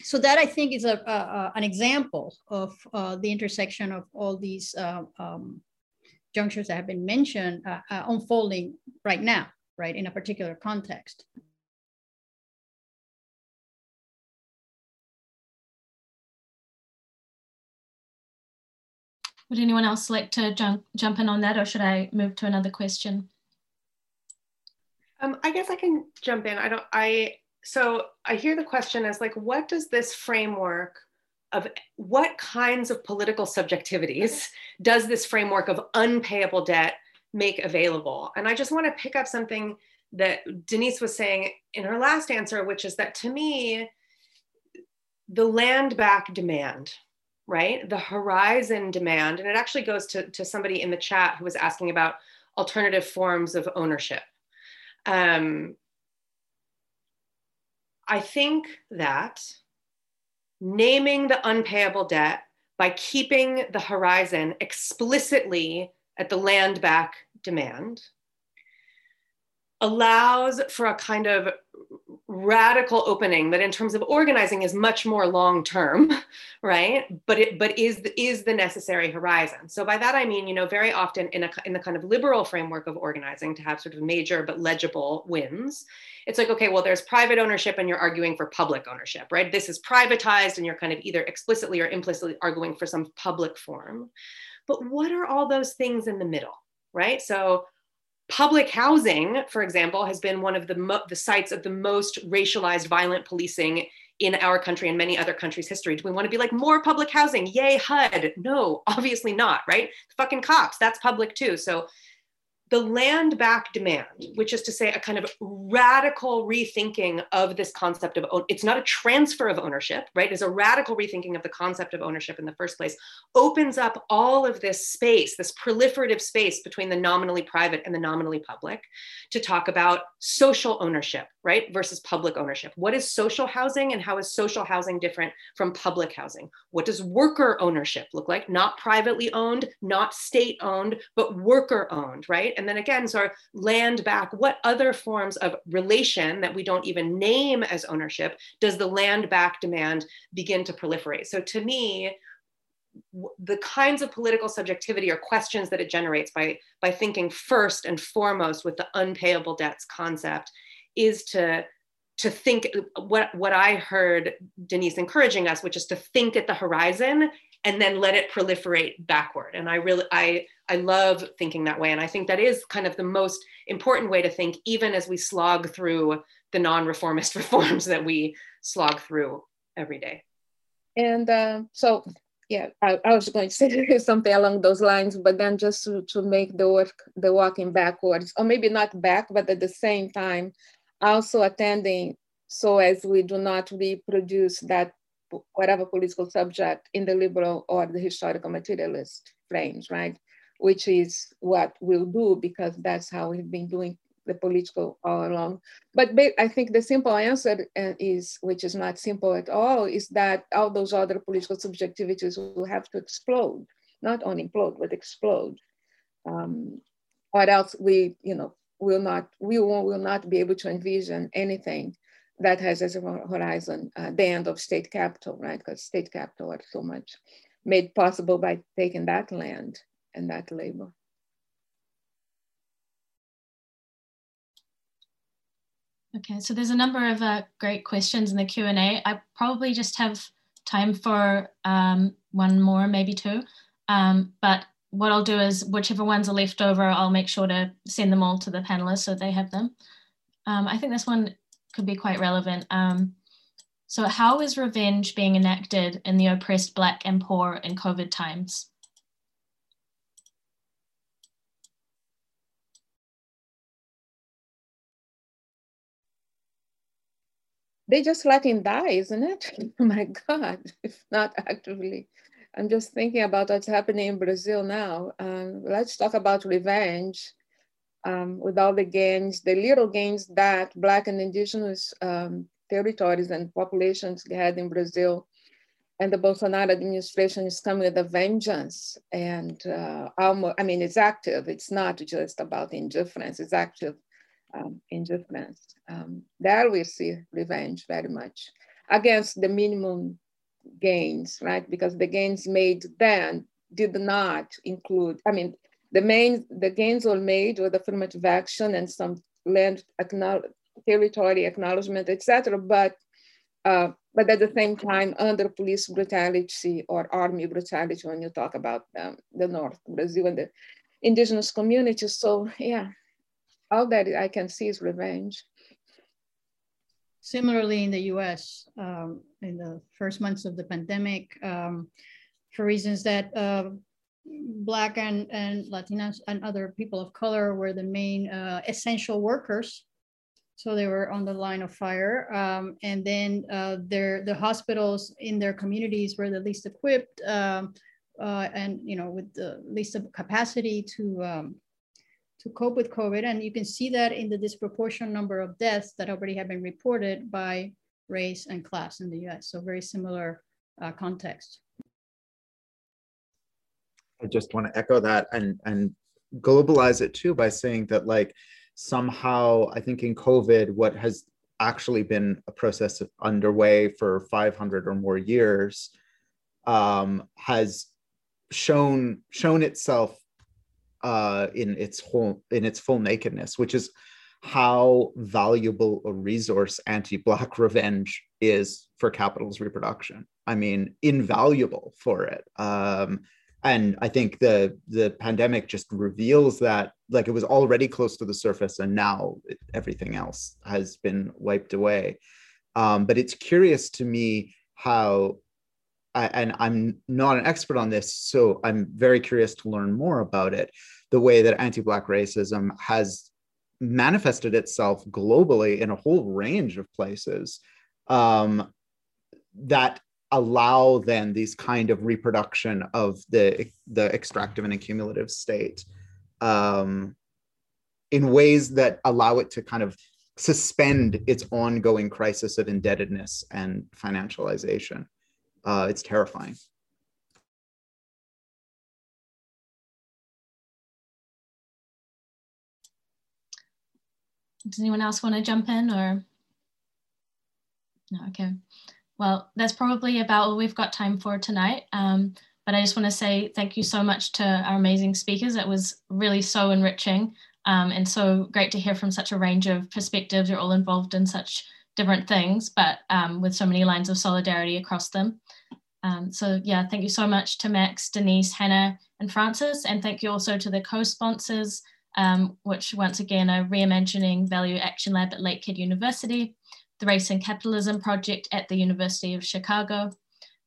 so that I think is a, a an example of uh, the intersection of all these uh, um, junctures that have been mentioned uh, uh, unfolding right now, right, in a particular context. Would anyone else like to jump, jump in on that or should I move to another question? Um, I guess I can jump in. I don't, I, so I hear the question as like, what does this framework of what kinds of political subjectivities does this framework of unpayable debt make available? And I just want to pick up something that Denise was saying in her last answer, which is that to me, the land back demand, right? The horizon demand, and it actually goes to, to somebody in the chat who was asking about alternative forms of ownership. Um, I think that naming the unpayable debt by keeping the horizon explicitly at the land back demand allows for a kind of radical opening that in terms of organizing is much more long term (laughs) right? But it but is is the necessary horizon. So by that i mean you know very often in a in the kind of liberal framework of organizing to have sort of major but legible wins it's like okay well there's private ownership and you're arguing for public ownership right? This is privatized and you're kind of either explicitly or implicitly arguing for some public form. But what are all those things in the middle right? So Public housing, for example, has been one of the, mo- the sites of the most racialized violent policing in our country and many other countries' history. Do we want to be like more public housing? Yay, HUD. No, obviously not, right? Fucking cops, that's public too. So the land back demand, which is to say a kind of radical rethinking of this concept of it's not a transfer of ownership, right? It's a radical rethinking of the concept of ownership in the first place, opens up all of this space, this proliferative space between the nominally private and the nominally public to talk about social ownership, right? Versus public ownership. What is social housing and how is social housing different from public housing? What does worker ownership look like? Not privately owned, not state owned, but worker owned, right? And then again, sort of land back what other forms of relation that we don't even name as ownership does the land back demand begin to proliferate? So to me, the kinds of political subjectivity or questions that it generates by, by thinking first and foremost with the unpayable debts concept is to to think uh, what what I heard Denise encouraging us, which is to think at the horizon and then let it proliferate backward. And I really I I love thinking that way. And I think that is kind of the most important way to think, even as we slog through the non-reformist (laughs) reforms that we slog through every day. And uh, so yeah, I, I, was going to say (laughs) something along those lines, but then just to, to make the work, the walking backwards, or maybe not back, but at the same time, also attending so as we do not reproduce that whatever political subject in the liberal or the historical materialist frames, right? Which is what we'll do because that's how we've been doing the political all along. But I think the simple answer uh, is, which is not simple at all, is that all those other political subjectivities will have to explode, not only implode, but explode. Um, or else we, you know, will not, we will, will not be able to envision anything that has as a horizon uh, the end of state capital, right? Because state capital are so much made possible by taking that land and that labor. Okay, so there's a number of uh, great questions in the Q&A. I probably just have time for um, one more, maybe two. Um, but what I'll do is whichever ones are left over, I'll make sure to send them all to the panelists so they have them. Um, I think this one could be quite relevant. Um, so how is revenge being enacted in the oppressed Black and poor in COVID times? they just let him die, isn't it? (laughs) oh my God, if not actively. I'm just thinking about what's happening in Brazil now. Um, let's talk about revenge um, with all the gains, the little gains that Black and Indigenous um, territories and populations had in Brazil. And the Bolsonaro administration is coming with a vengeance. And uh, almost, I mean, it's active. It's not just about indifference, it's active um, indifference. Um, there we see revenge very much against the minimum gains, right? Because the gains made then did not include, I mean, the main, the gains were made with affirmative action and some land territory acknowledgement, etc. But uh, but at the same time, under police brutality or army brutality, when you talk about um, the North Brazil and the indigenous communities. So yeah, all that I can see is revenge. Similarly, in the US, um, in the first months of the pandemic, um, for reasons that uh, Black and, and Latinas and other people of color were the main uh, essential workers. So they were on the line of fire. Um, and then uh, their, the hospitals in their communities were the least equipped um, uh, and, you know, with the least capacity to um, to cope with COVID. And you can see that in the disproportionate number of deaths that already have been reported by race and class in the US. So very similar uh, context. I just want to echo that and, and globalize it too by saying that like somehow I think in COVID, what has actually been a process underway for 500 or more years um, has shown shown itself uh, in its whole in its full nakedness, which is how valuable a resource anti-black (laughs) revenge is for capital's reproduction. I mean, invaluable for it. Um, and I think the the pandemic just reveals that like it was already close to the surface, and now everything else has been wiped away. Um, but it's curious to me how I, and I'm not an expert on this, so I'm very curious to learn more about it. The way that anti-black racism has manifested itself globally in a whole range of places um, that allow then these kind of reproduction of the the extractive and accumulative state um, in ways that allow it to kind of suspend its ongoing crisis of indebtedness and financialization. Uh, it's terrifying. Does anyone else want to jump in or? No, okay. Well, that's probably about all we've got time for tonight. Um, but I just want to say thank you so much to our amazing speakers. It was really so enriching um, and so great to hear from such a range of perspectives. You're all involved in such different things, but um, with so many lines of solidarity across them. Um, so yeah, thank you so much to Max, Denise, Hannah, and Frances. And thank you also to the co-sponsors, um, which once again are Reimagining Value Action Lab at Lakehead University, the Race and Capitalism Project at the University of Chicago,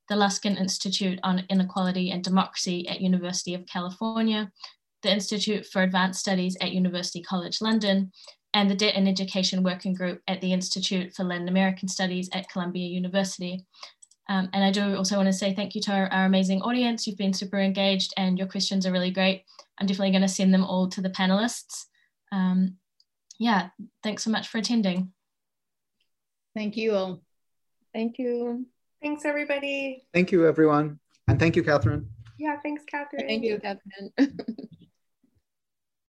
the Luskin Institute on Inequality and Democracy at University of California, the Institute for Advanced Studies at University College London, and the Debt and Education Working Group at the Institute for Latin American Studies at Columbia University. Um, and I do also want to say thank you to our, our, amazing audience. You've been super engaged and your questions are really great. I'm definitely going to send them all to the panelists. Um, yeah, thanks so much for attending. Thank you all. Thank you. Thanks, everybody. Thank you, everyone. And thank you, Catherine. Yeah, thanks, Catherine. Thank you, Catherine. (laughs)